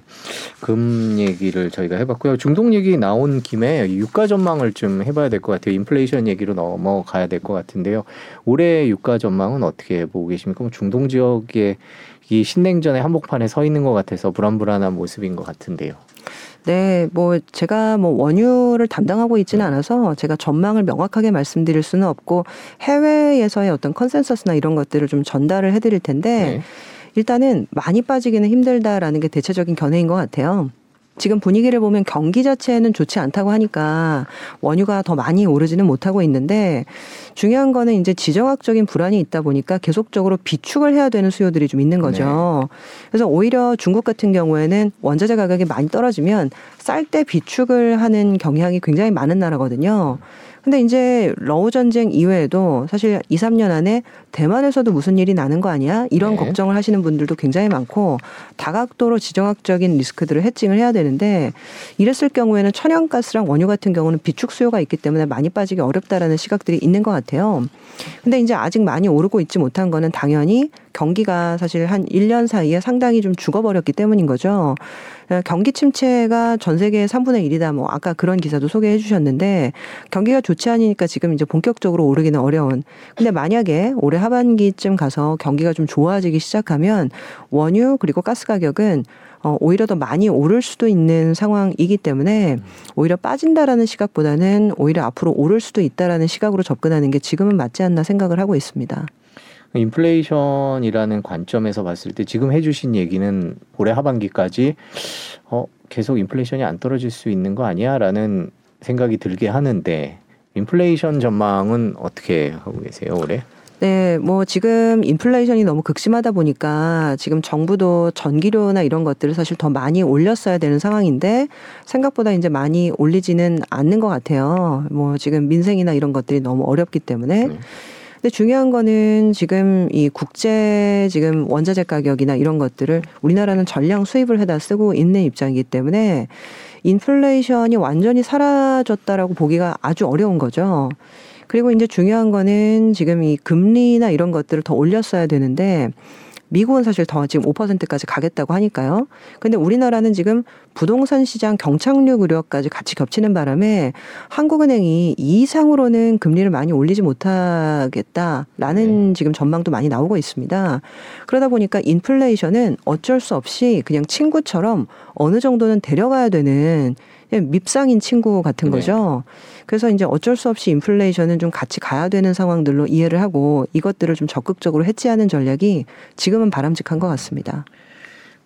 금 얘기를 저희가 해봤고요. 중동 얘기 나온 김에 유가 전망을 좀 해봐야 될 것 같아요. 인플레이션 얘기로 넘어가야 될 것 같은데요. 올해 유가 전망은 어떻게 보고 계십니까? 뭐 중동 지역에 이 신냉전의 한복판에 서 있는 것 같아서 불안불안한 모습인 것 같은데요. 네, 뭐 제가 뭐 원유를 담당하고 있지는 않아서 제가 전망을 명확하게 말씀드릴 수는 없고 해외에서의 어떤 컨센서스나 이런 것들을 좀 전달을 해드릴 텐데 네. 일단은 많이 빠지기는 힘들다라는 게 대체적인 견해인 것 같아요. 지금 분위기를 보면 경기 자체는 좋지 않다고 하니까 원유가 더 많이 오르지는 못하고 있는데 중요한 거는 이제 지정학적인 불안이 있다 보니까 계속적으로 비축을 해야 되는 수요들이 좀 있는 거죠. 그래서 오히려 중국 같은 경우에는 원자재 가격이 많이 떨어지면 쌀 때 비축을 하는 경향이 굉장히 많은 나라거든요. 근데 이제 러우 전쟁 이외에도 사실 2, 3년 안에 대만에서도 무슨 일이 나는 거 아니야? 이런 네. 걱정을 하시는 분들도 굉장히 많고 다각도로 지정학적인 리스크들을 해칭을 해야 되는데 이랬을 경우에는 천연가스랑 원유 같은 경우는 비축 수요가 있기 때문에 많이 빠지기 어렵다라는 시각들이 있는 것 같아요. 근데 이제 아직 많이 오르고 있지 못한 거는 당연히 경기가 사실 한 1년 사이에 상당히 좀 죽어버렸기 때문인 거죠. 어, 경기 침체가 전 세계의 3분의 1이다. 뭐 아까 그런 기사도 소개해 주셨는데 경기가 좋지 않으니까 지금 이제 본격적으로 오르기는 어려운. 근데 만약에 올해 하반기쯤 가서 경기가 좀 좋아지기 시작하면 원유 그리고 가스 가격은 어, 오히려 더 많이 오를 수도 있는 상황이기 때문에 오히려 빠진다라는 시각보다는 오히려 앞으로 오를 수도 있다라는 시각으로 접근하는 게 지금은 맞지 않나 생각을 하고 있습니다. 인플레이션이라는 관점에서 봤을 때 지금 해주신 얘기는 올해 하반기까지 어, 계속 인플레이션이 안 떨어질 수 있는 거 아니야 라는 생각이 들게 하는데 인플레이션 전망은 어떻게 하고 계세요 올해? 네, 뭐 지금 인플레이션이 너무 극심하다 보니까 지금 정부도 전기료나 이런 것들을 사실 더 많이 올렸어야 되는 상황인데 생각보다 이제 많이 올리지는 않는 것 같아요. 뭐 지금 민생이나 이런 것들이 너무 어렵기 때문에. 네. 근데 중요한 거는 지금 이 국제 지금 원자재 가격이나 이런 것들을 우리나라는 전량 수입을 해다 쓰고 있는 입장이기 때문에 인플레이션이 완전히 사라졌다라고 보기가 아주 어려운 거죠. 그리고 이제 중요한 거는 지금 이 금리나 이런 것들을 더 올렸어야 되는데 미국은 사실 더 지금 5%까지 가겠다고 하니까요. 근데 우리나라는 지금 부동산 시장 경착륙 우려까지 같이 겹치는 바람에 한국은행이 이 이상으로는 금리를 많이 올리지 못하겠다라는 네. 지금 전망도 많이 나오고 있습니다. 그러다 보니까 인플레이션은 어쩔 수 없이 그냥 친구처럼 어느 정도는 데려가야 되는 밉상인 친구 같은 네. 거죠. 그래서 이제 어쩔 수 없이 인플레이션은 좀 같이 가야 되는 상황들로 이해를 하고 이것들을 좀 적극적으로 해치하는 전략이 지금은 바람직한 것 같습니다.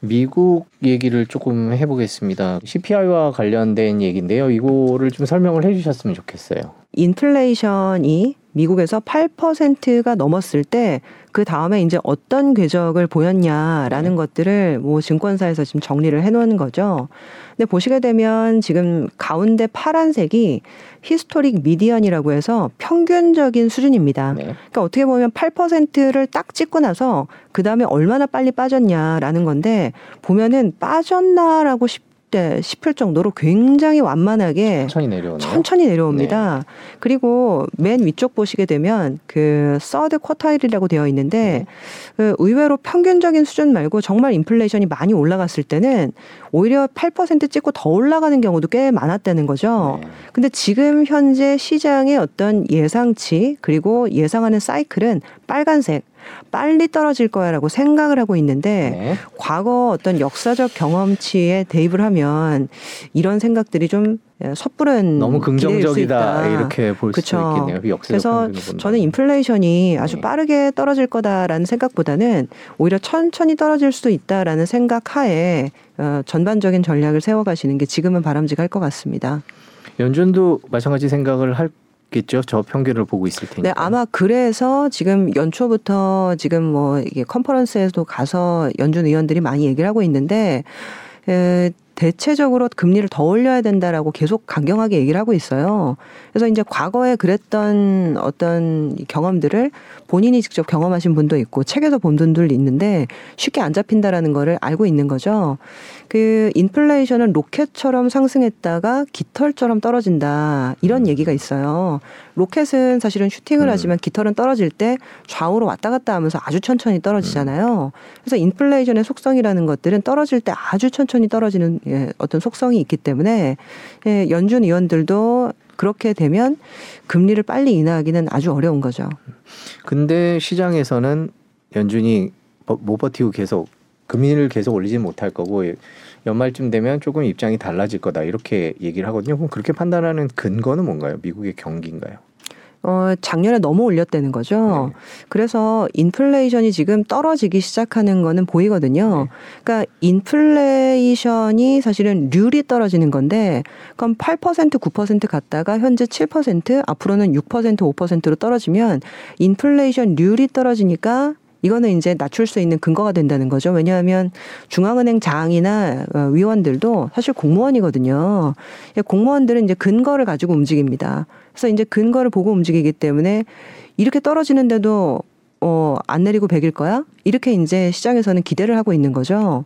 미국 얘기를 조금 해보겠습니다. CPI와 관련된 얘기인데요. 이거를 좀 설명을 해주셨으면 좋겠어요. 인플레이션이 미국에서 8%가 넘었을 때 그 다음에 이제 어떤 궤적을 보였냐라는 네. 것들을 뭐 증권사에서 지금 정리를 해놓은 거죠. 근데 보시게 되면 지금 가운데 파란색이 historic median이라고 해서 평균적인 수준입니다. 네. 그러니까 어떻게 보면 8%를 딱 찍고 나서 그 다음에 얼마나 빨리 빠졌냐라는 건데 보면은 빠졌나라고 싶때 싶을 정도로 굉장히 완만하게 천천히 내려오네요. 천천히 내려옵니다. 네. 그리고 맨 위쪽 보시게 되면 그 third quartile이라고 되어 있는데 네. 그 의외로 평균적인 수준 말고 정말 인플레이션이 많이 올라갔을 때는 오히려 8% 찍고 더 올라가는 경우도 꽤 많았다는 거죠. 네. 근데 지금 현재 시장의 어떤 예상치 그리고 예상하는 사이클은 빨간색 빨리 떨어질 거야라고 생각을 하고 있는데 네. 과거 어떤 역사적 경험치에 대입을 하면 이런 생각들이 좀 섣부른 너무 긍정적이다 이렇게 볼수 있겠네요. 그 그래서 저는 인플레이션이 아주 네. 빠르게 떨어질 거다라는 생각보다는 오히려 천천히 떨어질 수도 있다라는 생각 하에 어, 전반적인 전략을 세워가시는 게 지금은 바람직할 것 같습니다. 연준도 마찬가지 생각을 할 겠죠. 저 평균을 보고 있을 테니까. 네, 아마 그래서 지금 연초부터 지금 뭐 이게 컨퍼런스에도 가서 연준 의원들이 많이 얘기를 하고 있는데 에, 대체적으로 금리를 더 올려야 된다라고 계속 강경하게 얘기를 하고 있어요. 그래서 이제 과거에 그랬던 어떤 경험들을 본인이 직접 경험하신 분도 있고 책에서 본 분들 있는데 쉽게 안 잡힌다라는 거를 알고 있는 거죠. 그 인플레이션은 로켓처럼 상승했다가 깃털처럼 떨어진다 이런 음. 얘기가 있어요. 로켓은 사실은 슈팅을 음. 하지만 깃털은 떨어질 때 좌우로 왔다 갔다 하면서 아주 천천히 떨어지잖아요. 그래서 인플레이션의 속성이라는 것들은 떨어질 때 아주 천천히 떨어지는 예, 어떤 속성이 있기 때문에 예, 연준 의원들도 그렇게 되면 금리를 빨리 인하하기는 아주 어려운 거죠. 근데 시장에서는 연준이 못 버티고 계속 금리를 계속 올리지 못할 거고 연말쯤 되면 조금 입장이 달라질 거다 이렇게 얘기를 하거든요. 그럼 그렇게 판단하는 근거는 뭔가요? 미국의 경기인가요? 어, 작년에 너무 올렸다는 거죠. 네. 그래서 인플레이션이 지금 떨어지기 시작하는 거는 보이거든요. 네. 그러니까 인플레이션이 사실은 률이 떨어지는 건데 그럼 8% 9% 갔다가 현재 7% 앞으로는 6% 5%로 떨어지면 인플레이션 률이 떨어지니까 이거는 이제 낮출 수 있는 근거가 된다는 거죠. 왜냐하면 중앙은행 장이나 어, 위원들도 사실 공무원이거든요. 공무원들은 이제 근거를 가지고 움직입니다. 그래서 이제 근거를 보고 움직이기 때문에 이렇게 떨어지는데도 어, 안 내리고 백일 거야? 이렇게 이제 시장에서는 기대를 하고 있는 거죠.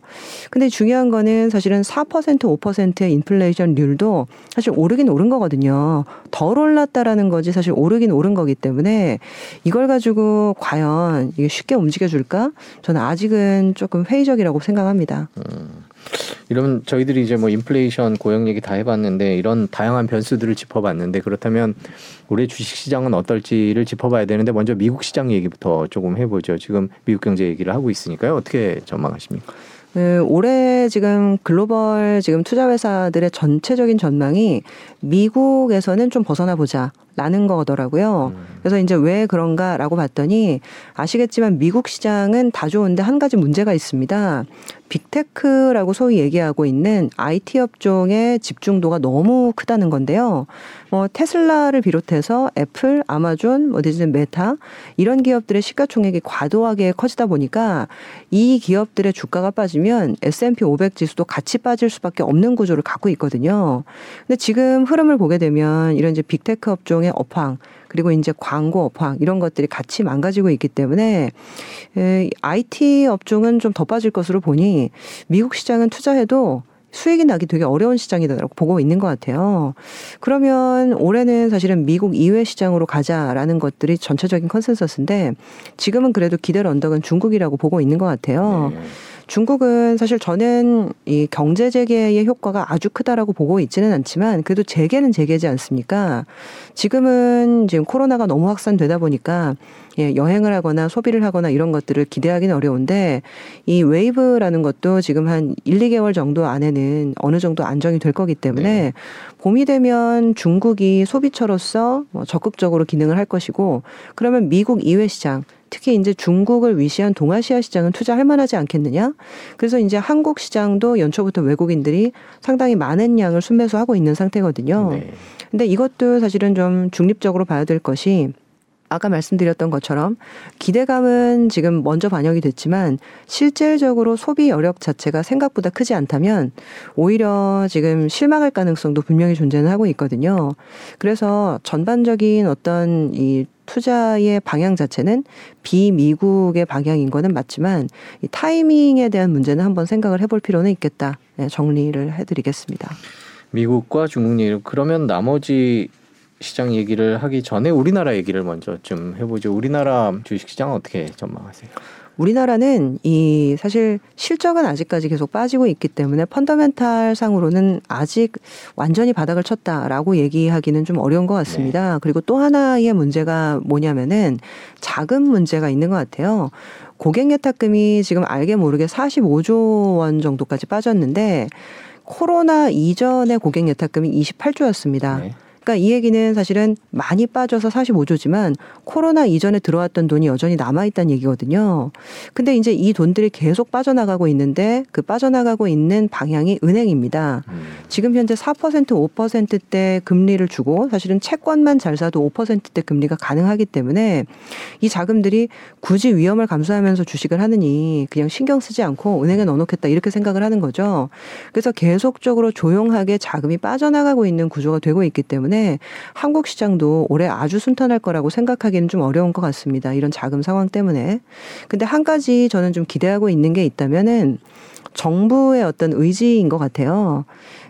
근데 중요한 거는 사실은 4% 5%의 인플레이션률도 사실 오르긴 오른 거거든요. 덜 올랐다라는 거지 사실 오르긴 오른 거기 때문에 이걸 가지고 과연 이게 쉽게 움직여 줄까? 저는 아직은 조금 회의적이라고 생각합니다. 음. 이러면 저희들이 이제 뭐 인플레이션 고용 얘기 다 해봤는데 이런 다양한 변수들을 짚어봤는데 그렇다면 올해 주식 시장은 어떨지를 짚어봐야 되는데 먼저 미국 시장 얘기부터 조금 해보죠. 지금 미국 경제 얘기를 하고 있으니까요. 어떻게 전망하십니까? 네, 올해 지금 글로벌 지금 투자 회사들의 전체적인 전망이 미국에서는 좀 벗어나 보자. 라는 거더라고요. 음. 그래서 이제 왜 그런가라고 봤더니 아시겠지만 미국 시장은 다 좋은데 한 가지 문제가 있습니다. 빅테크라고 소위 얘기하고 있는 IT 업종의 집중도가 너무 크다는 건데요. 뭐 테슬라를 비롯해서 애플, 아마존, 뭐 디즈니, 메타 이런 기업들의 시가총액이 과도하게 커지다 보니까 이 기업들의 주가가 빠지면 S&P 500 지수도 같이 빠질 수밖에 없는 구조를 갖고 있거든요. 근데 지금 흐름을 보게 되면 이런 이제 빅테크 업종의 업황 그리고 이제 광고 업황 이런 것들이 같이 망가지고 있기 때문에 에, IT 업종은 좀 더 빠질 것으로 보니 미국 시장은 투자해도 수익이 나기 되게 어려운 시장이다라고 보고 있는 것 같아요. 그러면 올해는 사실은 미국 이외 시장으로 가자라는 것들이 전체적인 컨센서스인데 지금은 그래도 기댈 언덕은 중국이라고 보고 있는 것 같아요. 네. 중국은 사실 저는 이 경제 재개의 효과가 아주 크다라고 보고 있지는 않지만 그래도 재개는 재개지 않습니까? 지금은 지금 코로나가 너무 확산되다 보니까 예, 여행을 하거나 소비를 하거나 이런 것들을 기대하기는 어려운데 이 wave라는 것도 지금 한 1, 2개월 정도 안에는 어느 정도 안정이 될 거기 때문에 네. 봄이 되면 중국이 소비처로서 뭐 적극적으로 기능을 할 것이고 그러면 미국 이외 시장 특히 이제 중국을 위시한 동아시아 시장은 투자할 만하지 않겠느냐? 그래서 이제 한국 시장도 연초부터 외국인들이 상당히 많은 양을 순매수하고 있는 상태거든요. 네. 근데 이것도 사실은 좀 중립적으로 봐야 될 것이 아까 말씀드렸던 것처럼 기대감은 지금 먼저 반영이 됐지만 실질적으로 소비 여력 자체가 생각보다 크지 않다면 오히려 지금 실망할 가능성도 분명히 존재는 하고 있거든요. 그래서 전반적인 어떤 이 투자의 방향 자체는 비미국의 방향인 거는 맞지만 이 타이밍에 대한 문제는 한번 생각을 해볼 필요는 있겠다. 네, 정리를 해드리겠습니다. 미국과 중국 얘기 그러면 나머지 시장 얘기를 하기 전에 우리나라 얘기를 먼저 좀 해보죠. 우리나라 주식시장 어떻게 전망하세요? 우리나라는 이 사실 실적은 아직까지 계속 빠지고 있기 때문에 펀더멘탈 상으로는 아직 완전히 바닥을 쳤다라고 얘기하기는 좀 어려운 것 같습니다. 그리고 또 하나의 문제가 뭐냐면은 자금 문제가 있는 것 같아요. 고객 예탁금이 지금 알게 모르게 45조 원 정도까지 빠졌는데 코로나 이전의 고객 예탁금이 28조였습니다. 네. 그러니까 이 얘기는 사실은 많이 빠져서 45조지만 코로나 이전에 들어왔던 돈이 여전히 남아 있다는 얘기거든요. 근데 이제 이 돈들이 계속 빠져나가고 있는데 그 빠져나가고 있는 방향이 은행입니다. 음. 지금 현재 4% 5%대 금리를 주고 사실은 채권만 잘 사도 5%대 금리가 가능하기 때문에 이 자금들이 굳이 위험을 감수하면서 주식을 하느니 그냥 신경 쓰지 않고 은행에 넣어놓겠다 이렇게 생각을 하는 거죠. 그래서 계속적으로 조용하게 자금이 빠져나가고 있는 구조가 되고 있기 때문에 한국 시장도 올해 아주 순탄할 거라고 생각하기는 좀 어려운 것 같습니다. 이런 자금 상황 때문에. 근데 한 가지 저는 좀 기대하고 있는 게 있다면은 정부의 어떤 의지인 것 같아요.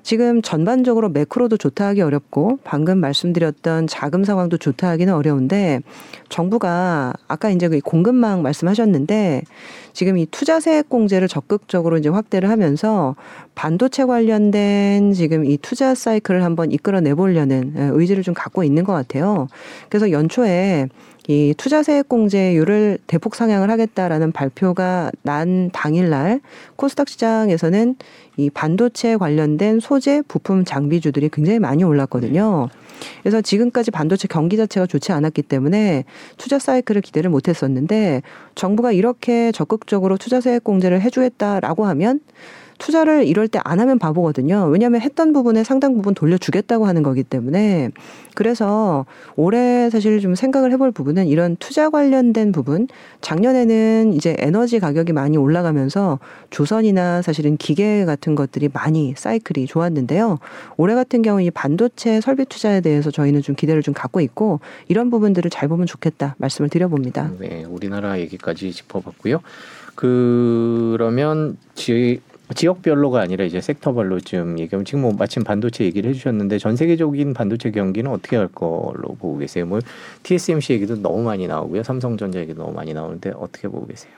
지금 전반적으로 매크로도 좋다 하기 어렵고 방금 말씀드렸던 자금 상황도 좋다 하기는 어려운데 정부가 아까 이제 그 공급망 말씀하셨는데 지금 이 투자세액 공제를 적극적으로 이제 확대를 하면서 반도체 관련된 지금 이 투자 사이클을 한번 이끌어내 보려는 예, 의지를 좀 갖고 있는 것 같아요. 그래서 연초에 이 투자세액 공제율을 대폭 상향을 하겠다라는 발표가 난 당일날 코스닥 시장에서는 이 반도체 관련된 소재, 부품, 장비주들이 굉장히 많이 올랐거든요. 그래서 지금까지 반도체 경기 자체가 좋지 않았기 때문에 투자 사이클을 기대를 못했었는데 정부가 이렇게 적극적으로 투자세액 공제를 해주겠다라고 하면 투자를 이럴 때 안 하면 바보거든요. 왜냐하면 했던 부분에 상당 부분 돌려주겠다고 하는 거기 때문에 그래서 올해 사실 좀 생각을 해볼 부분은 이런 투자 관련된 부분 작년에는 이제 에너지 가격이 많이 올라가면서 조선이나 사실은 기계 같은 것들이 많이 사이클이 좋았는데요. 올해 같은 경우 이 반도체 설비 투자에 대해서 저희는 좀 기대를 좀 갖고 있고 이런 부분들을 잘 보면 좋겠다 말씀을 드려봅니다. 네, 우리나라 얘기까지 짚어봤고요. 그러면 지 지역별로가 아니라 이제 섹터별로 좀 얘기하면 지금 뭐 마침 반도체 얘기를 해주셨는데 전 세계적인 반도체 경기는 어떻게 할 걸로 보고 계세요? 뭐 TSMC 얘기도 너무 많이 나오고요, 삼성전자 얘기도 너무 많이 나오는데 어떻게 보고 계세요?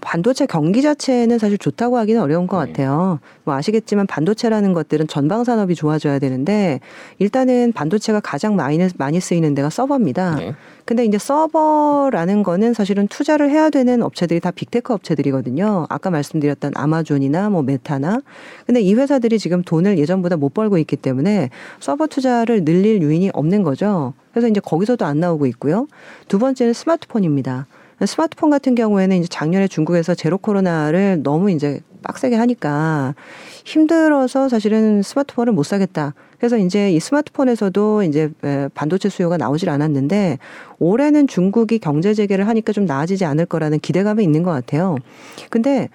반도체 경기 자체는 사실 좋다고 하기는 어려운 것 네. 같아요. 뭐 아시겠지만 반도체라는 것들은 전방 산업이 좋아져야 되는데 일단은 반도체가 가장 많이 많이 쓰이는 데가 서버입니다. 네. 근데 이제 서버라는 거는 사실은 투자를 해야 되는 업체들이 다 빅테크 업체들이거든요. 아까 말씀드렸던 아마존이나 뭐 메타나. 근데 이 회사들이 지금 돈을 예전보다 못 벌고 있기 때문에 서버 투자를 늘릴 요인이 없는 거죠. 그래서 이제 거기서도 안 나오고 있고요. 두 번째는 스마트폰입니다. 스마트폰 같은 경우에는 이제 작년에 중국에서 제로 코로나를 너무 이제 빡세게 하니까 힘들어서 사실은 스마트폰을 못 사겠다. 그래서 이제 이 스마트폰에서도 이제 반도체 수요가 나오질 않았는데 올해는 중국이 경제 재개를 하니까 좀 나아지지 않을 거라는 기대감이 있는 것 같아요. 근데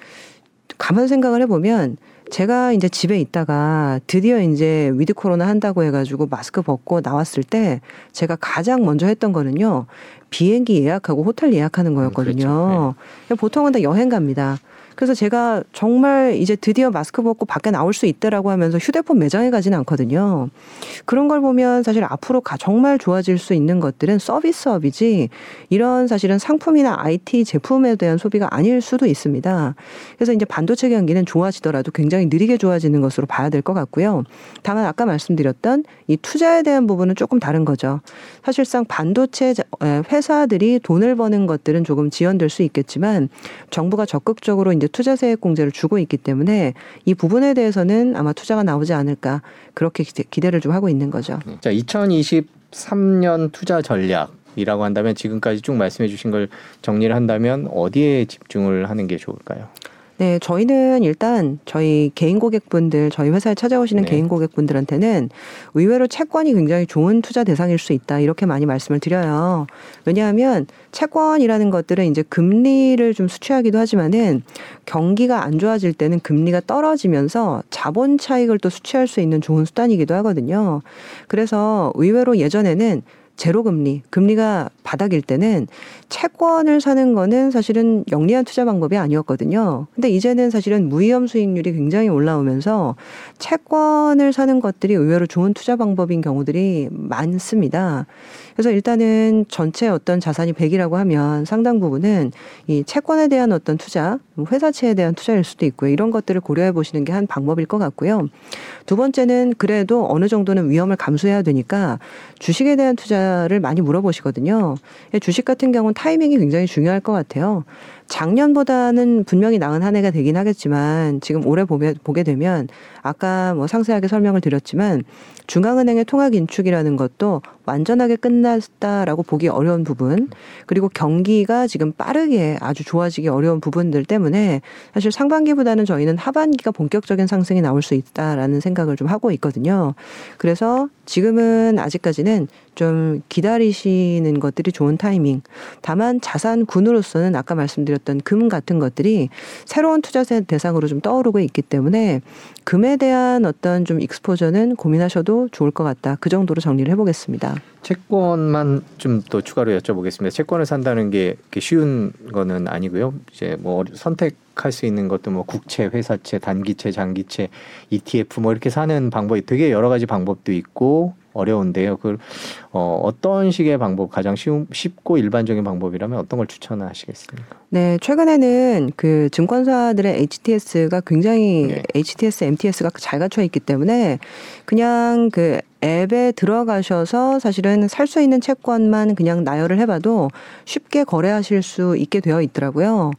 가만 생각을 해보면 제가 이제 집에 있다가 드디어 이제 위드 코로나 한다고 해가지고 마스크 벗고 나왔을 때 제가 가장 먼저 했던 거는요 비행기 예약하고 호텔 예약하는 거였거든요. 그렇죠. 네. 보통은 다 여행 갑니다. 그래서 제가 정말 이제 드디어 마스크 벗고 밖에 나올 수 있다라고 하면서 휴대폰 매장에 가지는 않거든요. 그런 걸 보면 사실 앞으로 정말 좋아질 수 있는 것들은 서비스업이지 이런 사실은 상품이나 IT 제품에 대한 소비가 아닐 수도 있습니다. 그래서 이제 반도체 경기는 좋아지더라도 굉장히 느리게 좋아지는 것으로 봐야 될 것 같고요. 다만 아까 말씀드렸던 이 투자에 대한 부분은 조금 다른 거죠. 사실상 반도체 회사들이 돈을 버는 것들은 조금 지연될 수 있겠지만 정부가 적극적으로 이제 투자세액 공제를 주고 있기 때문에 이 부분에 대해서는 아마 투자가 나오지 않을까 그렇게 기대 를 좀 하고 있는 거죠. 자, 2023년 투자 전략 이라고 한다면 지금까지 쭉 말씀해 주신 걸 정리를 한다면 어디에 집중을 하는 게 좋을까요? 네, 저희는 일단 저희 개인 고객분들, 저희 회사에 찾아오시는 네. 개인 고객분들한테는 의외로 채권이 굉장히 좋은 투자 대상일 수 있다. 이렇게 많이 말씀을 드려요. 왜냐하면 채권이라는 것들은 이제 금리를 좀 수취하기도 하지만은 경기가 안 좋아질 때는 금리가 떨어지면서 자본 차익을 또 수취할 수 있는 좋은 수단이기도 하거든요. 그래서 의외로 예전에는 제로 금리, 금리가 바닥일 때는 채권을 사는 거는 사실은 영리한 투자 방법이 아니었거든요. 근데 이제는 사실은 무위험 수익률이 굉장히 올라오면서 채권을 사는 것들이 의외로 좋은 투자 방법인 경우들이 많습니다. 그래서 일단은 전체 어떤 자산이 100이라고 하면 상당 부분은 이 채권에 대한 어떤 투자, 회사채에 대한 투자일 수도 있고요. 이런 것들을 고려해 보시는 게 한 방법일 것 같고요. 두 번째는 그래도 어느 정도는 위험을 감수해야 되니까 주식에 대한 투자를 많이 물어보시거든요. 주식 같은 경우는 타이밍이 굉장히 중요할 것 같아요. 작년보다는 분명히 나은 한 해가 되긴 하겠지만 지금 올해 보게, 보게 되면 아까 뭐 상세하게 설명을 드렸지만 중앙은행의 통화 긴축이라는 것도 완전하게 끝났다라고 보기 어려운 부분 그리고 경기가 지금 빠르게 아주 좋아지기 어려운 부분들 때문에 사실 상반기보다는 저희는 하반기가 본격적인 상승이 나올 수 있다라는 생각을 좀 하고 있거든요. 그래서 지금은 아직까지는 좀 기다리시는 것들이 좋은 타이밍. 다만 자산군으로서는 아까 말씀드렸던 금 같은 것들이 새로운 투자 대상으로 좀 떠오르고 있기 때문에 금에 대한 어떤 좀 익스포저는 고민하셔도 좋을 것 같다. 그 정도로 정리를 해보겠습니다. 채권만 좀더 추가로 여쭤보겠습니다. 채권을 산다는 게 쉬운 거는 아니고요. 이제 뭐 선택 할 수 있는 것도 뭐 국채, 회사채, 단기채, 장기채, ETF 뭐 이렇게 사는 방법이 되게 여러 가지 방법도 있고 어려운데요. 그 어, 어떤 식의 방법 가장 쉬운, 쉽고 일반적인 방법이라면 어떤 걸 추천하시겠습니까? 네, 최근에는 그 증권사들의 HTS가 굉장히 네. HTS, MTS가 잘 갖춰 있기 때문에 그냥 그 앱에 들어가셔서 사실은 살 수 있는 채권만 그냥 나열을 해봐도 쉽게 거래하실 수 있게 되어 있더라고요.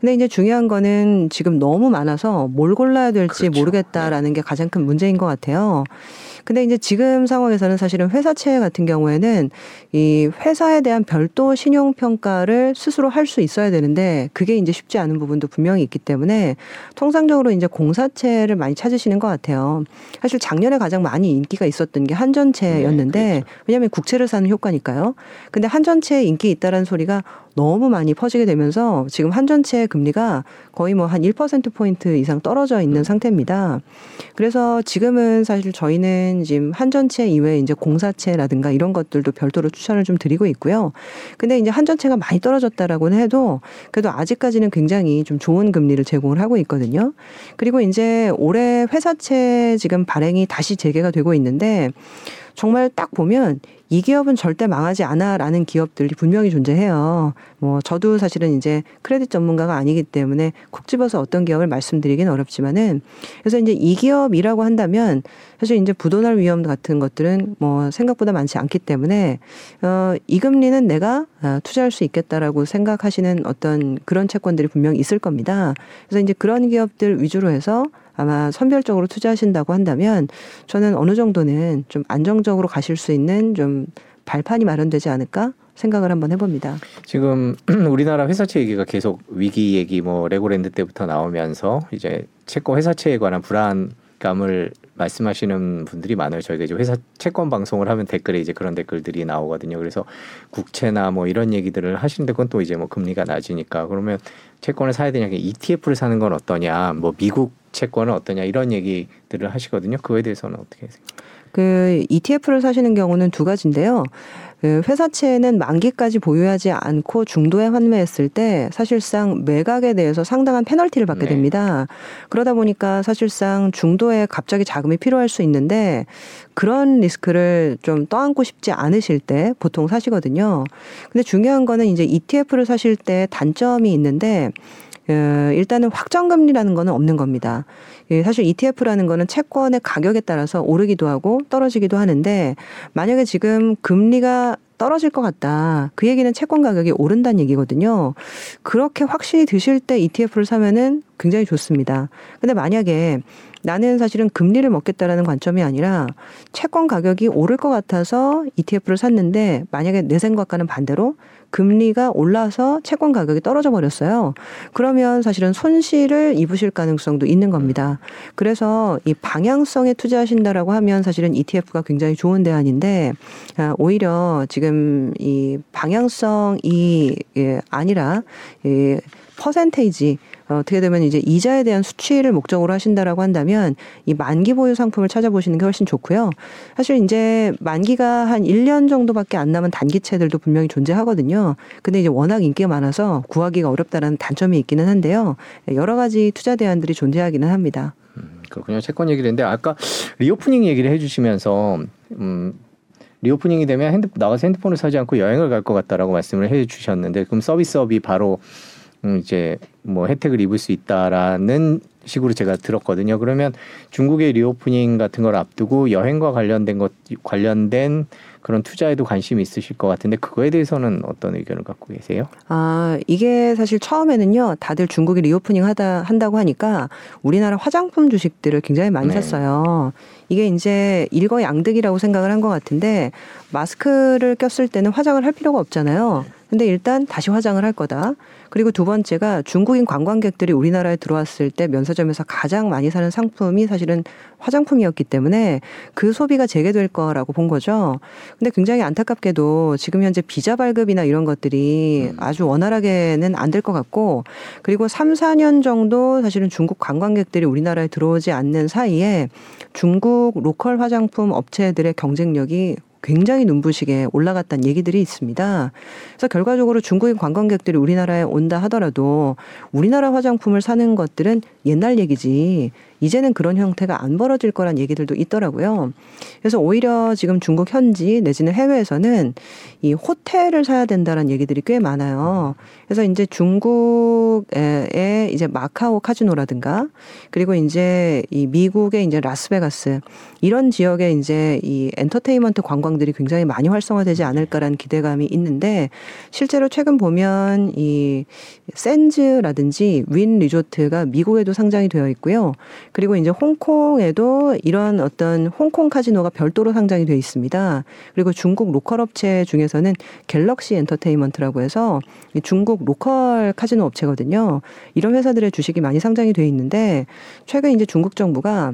근데 이제 중요한 거는 지금 너무 많아서 뭘 골라야 될지 그렇죠. 모르겠다라는 게 가장 큰 문제인 것 같아요. 근데 이제 지금 상황에서는 사실은 회사채 같은 경우에는 이 회사에 대한 별도 신용 평가를 스스로 할 수 있어야 되는데 그게 이제 쉽지 않은 부분도 분명히 있기 때문에 통상적으로 이제 공사채를 많이 찾으시는 것 같아요. 사실 작년에 가장 많이 인기가 있었던 게 한전채였는데 네, 그렇죠. 왜냐하면 국채를 사는 효과니까요. 근데 한전채에 인기 있다라는 소리가 너무 많이 퍼지게 되면서 지금 한전채 금리가 거의 뭐 한 1%포인트 이상 떨어져 있는 상태입니다. 그래서 지금은 사실 저희는 지금 한전채 이외에 이제 공사채라든가 이런 것들도 별도로 추천을 좀 드리고 있고요. 근데 이제 한전채가 많이 떨어졌다라고는 해도 그래도 아직까지는 굉장히 좀 좋은 금리를 제공을 하고 있거든요. 그리고 이제 올해 회사채 지금 발행이 다시 재개가 되고 있는데 정말 딱 보면 이 기업은 절대 망하지 않아라는 기업들이 분명히 존재해요. 뭐 저도 사실은 이제 크레딧 전문가가 아니기 때문에 콕 집어서 어떤 기업을 말씀드리기는 어렵지만은 그래서 이제 이 기업이라고 한다면 사실 이제 부도날 위험 같은 것들은 뭐 생각보다 많지 않기 때문에 어이 금리는 내가 어, 투자할 수 있겠다라고 생각하시는 어떤 그런 채권들이 분명히 있을 겁니다. 그래서 이제 그런 기업들 위주로 해서 아마 선별적으로 투자하신다고 한다면 저는 어느 정도는 좀 안정적으로 가실 수 있는 좀 발판이 마련되지 않을까 생각을 한번 해봅니다. 지금 우리나라 회사채 얘기가 계속 위기 얘기 뭐 레고랜드 때부터 나오면서 이제 채권 회사채에 관한 불안감을 말씀하시는 분들이 많아요. 저희가 이제 회사 채권 방송을 하면 댓글에 이제 그런 댓글들이 나오거든요. 그래서 국채나 뭐 이런 얘기들을 하시는데 그건 또 이제 뭐 금리가 낮으니까 그러면 채권을 사야 되냐, ETF를 사는 건 어떠냐, 뭐 미국 채권은 어떠냐 이런 얘기들을 하시거든요. 그거에 대해서는 어떻게 생각하세요? 그 ETF를 사시는 경우는 두 가지인데요. 그 회사채는 만기까지 보유하지 않고 중도에 환매했을 때 사실상 매각에 대해서 상당한 페널티를 받게 네. 됩니다. 그러다 보니까 사실상 중도에 갑자기 자금이 필요할 수 있는데 그런 리스크를 좀 떠안고 싶지 않으실 때 보통 사시거든요. 근데 중요한 거는 이제 ETF를 사실 때 단점이 있는데 어, 일단은 확정금리라는 거는 없는 겁니다. 예, 사실 ETF라는 거는 채권의 가격에 따라서 오르기도 하고 떨어지기도 하는데 만약에 지금 금리가 떨어질 것 같다. 그 얘기는 채권 가격이 오른다는 얘기거든요. 그렇게 확신이 드실 때 ETF를 사면은 굉장히 좋습니다. 근데 만약에 나는 사실은 금리를 먹겠다라는 관점이 아니라 채권 가격이 오를 것 같아서 ETF를 샀는데 만약에 내 생각과는 반대로 금리가 올라서 채권 가격이 떨어져 버렸어요. 그러면 사실은 손실을 입으실 가능성도 있는 겁니다. 그래서 이 방향성에 투자하신다라고 하면 사실은 ETF가 굉장히 좋은 대안인데 아, 오히려 지금 이 방향성이 예, 아니라 이 퍼센테이지 어떻게 되면 이제 이자에 대한 수치를 목적으로 하신다라고 한다면 이 만기 보유 상품을 찾아보시는 게 훨씬 좋고요. 사실 이제 만기가 한 1년 정도밖에 안 남은 단기채들도 분명히 존재하거든요. 근데 이제 워낙 인기가 많아서 구하기가 어렵다라는 단점이 있기는 한데요. 여러 가지 투자 대안들이 존재하기는 합니다. 음, 그렇군요. 채권 얘기를 했는데 아까 reopening 얘기를 해주시면서 음, reopening이 되면 핸드 나가서 핸드폰을 사지 않고 여행을 갈 것 같다라고 말씀을 해주셨는데 그럼 서비스업이 바로 음, 이제 뭐 혜택을 입을 수 있다라는 식으로 제가 들었거든요. 그러면 중국의 reopening 같은 걸 앞두고 여행과 관련된 것 관련된 그런 투자에도 관심이 있으실 것 같은데 그거에 대해서는 어떤 의견을 갖고 계세요? 아, 이게 사실 처음에는요, 다들 중국이 reopening 하다, 한다고 하니까 우리나라 화장품 주식들을 굉장히 많이 네. 샀어요. 이게 이제 일거양득이라고 생각을 한 것 같은데, 마스크를 꼈을 때는 화장을 할 필요가 없잖아요. 근데 일단 다시 화장을 할 거다. 그리고 두 번째가 중국인 관광객들이 우리나라에 들어왔을 때 면세점에서 가장 많이 사는 상품이 사실은 화장품이었기 때문에 그 소비가 재개될 거라고 본 거죠. 근데 굉장히 안타깝게도 지금 현재 비자 발급이나 이런 것들이 음. 아주 원활하게는 안 될 것 같고 그리고 3, 4년 정도 사실은 중국 관광객들이 우리나라에 들어오지 않는 사이에 중국 로컬 화장품 업체들의 경쟁력이 굉장히 눈부시게 올라갔다는 얘기들이 있습니다. 그래서 결과적으로 중국인 관광객들이 우리나라에 온다 하더라도 우리나라 화장품을 사는 것들은 옛날 얘기지 이제는 그런 형태가 안 벌어질 거란 얘기들도 있더라고요. 그래서 오히려 지금 중국 현지 내지는 해외에서는 이 호텔을 사야 된다는 얘기들이 꽤 많아요. 그래서 이제 중국의 이제 마카오 카지노라든가 그리고 이제 이 미국의 이제 라스베가스 이런 지역에 이제 이 엔터테인먼트 관광들이 굉장히 많이 활성화되지 않을까라는 기대감이 있는데 실제로 최근 보면 이 샌즈라든지 윈 리조트가 미국에도 상장이 되어 있고요. 그리고 이제 홍콩에도 이런 어떤 홍콩 카지노가 별도로 상장이 되어 있습니다. 그리고 중국 local 업체 중에서는 갤럭시 엔터테인먼트라고 해서 이 중국 local 카지노 업체거든요. 이런 회사들의 주식이 많이 상장이 되어 있는데 최근 이제 중국 정부가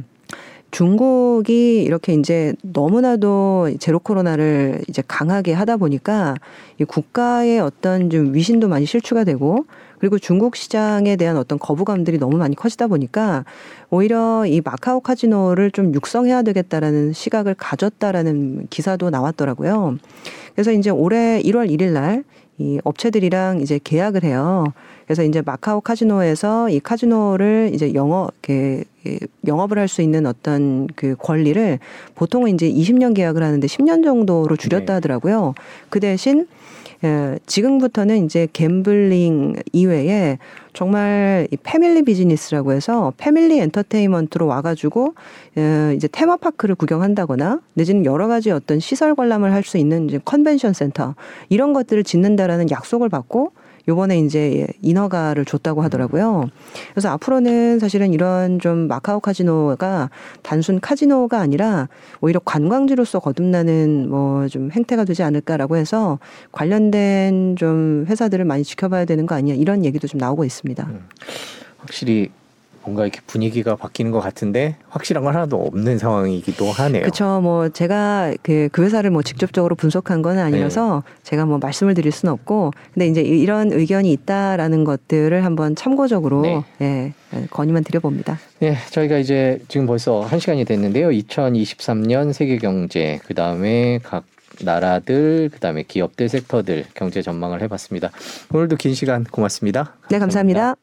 중국이 이렇게 이제 너무나도 제로 코로나를 이제 강하게 하다 보니까 이 국가의 어떤 좀 위신도 많이 실추가 되고 그리고 중국 시장에 대한 어떤 거부감들이 너무 많이 커지다 보니까 오히려 이 마카오 카지노를 좀 육성해야 되겠다라는 시각을 가졌다라는 기사도 나왔더라고요. 그래서 이제 올해 1월 1일 날 이 업체들이랑 이제 계약을 해요. 그래서 이제 마카오 카지노에서 이 카지노를 이제 영업, 이렇게 영업을 할 수 있는 어떤 그 권리를 보통은 이제 20년 계약을 하는데 10년 정도로 줄였다 네. 하더라고요. 그 대신 예, 지금부터는 이제 gambling 이외에 정말 이 family business라고 해서 family entertainment로 와가지고 예, 이제 테마파크를 구경한다거나 내지는 여러 가지 어떤 시설 관람을 할 수 있는 이제 컨벤션 센터 이런 것들을 짓는다라는 약속을 받고 요번에 이제 인허가를 줬다고 하더라고요. 그래서 앞으로는 사실은 이런 좀 마카오 카지노가 단순 카지노가 아니라 오히려 관광지로서 거듭나는 뭐 좀 행태가 되지 않을까라고 해서 관련된 좀 회사들을 많이 지켜봐야 되는 거 아니야 이런 얘기도 좀 나오고 있습니다. 확실히 뭔가 이렇게 분위기가 바뀌는 것 같은데 확실한 건 하나도 없는 상황이기도 하네요. 그렇죠. 뭐 제가 그, 그 회사를 뭐 직접적으로 분석한 건 아니라서 제가 뭐 말씀을 드릴 수는 없고 근데 이제 이- 이런 의견이 있다라는 것들을 한번 참고적으로 네. 예, 건의만 드려봅니다. 네, 저희가 이제 지금 벌써 한 시간이 됐는데요. 2023년 세계 경제, 그 다음에 각 나라들, 그 다음에 기업들, 섹터들 경제 전망을 해봤습니다. 오늘도 긴 시간 고맙습니다. 네, 감사합니다.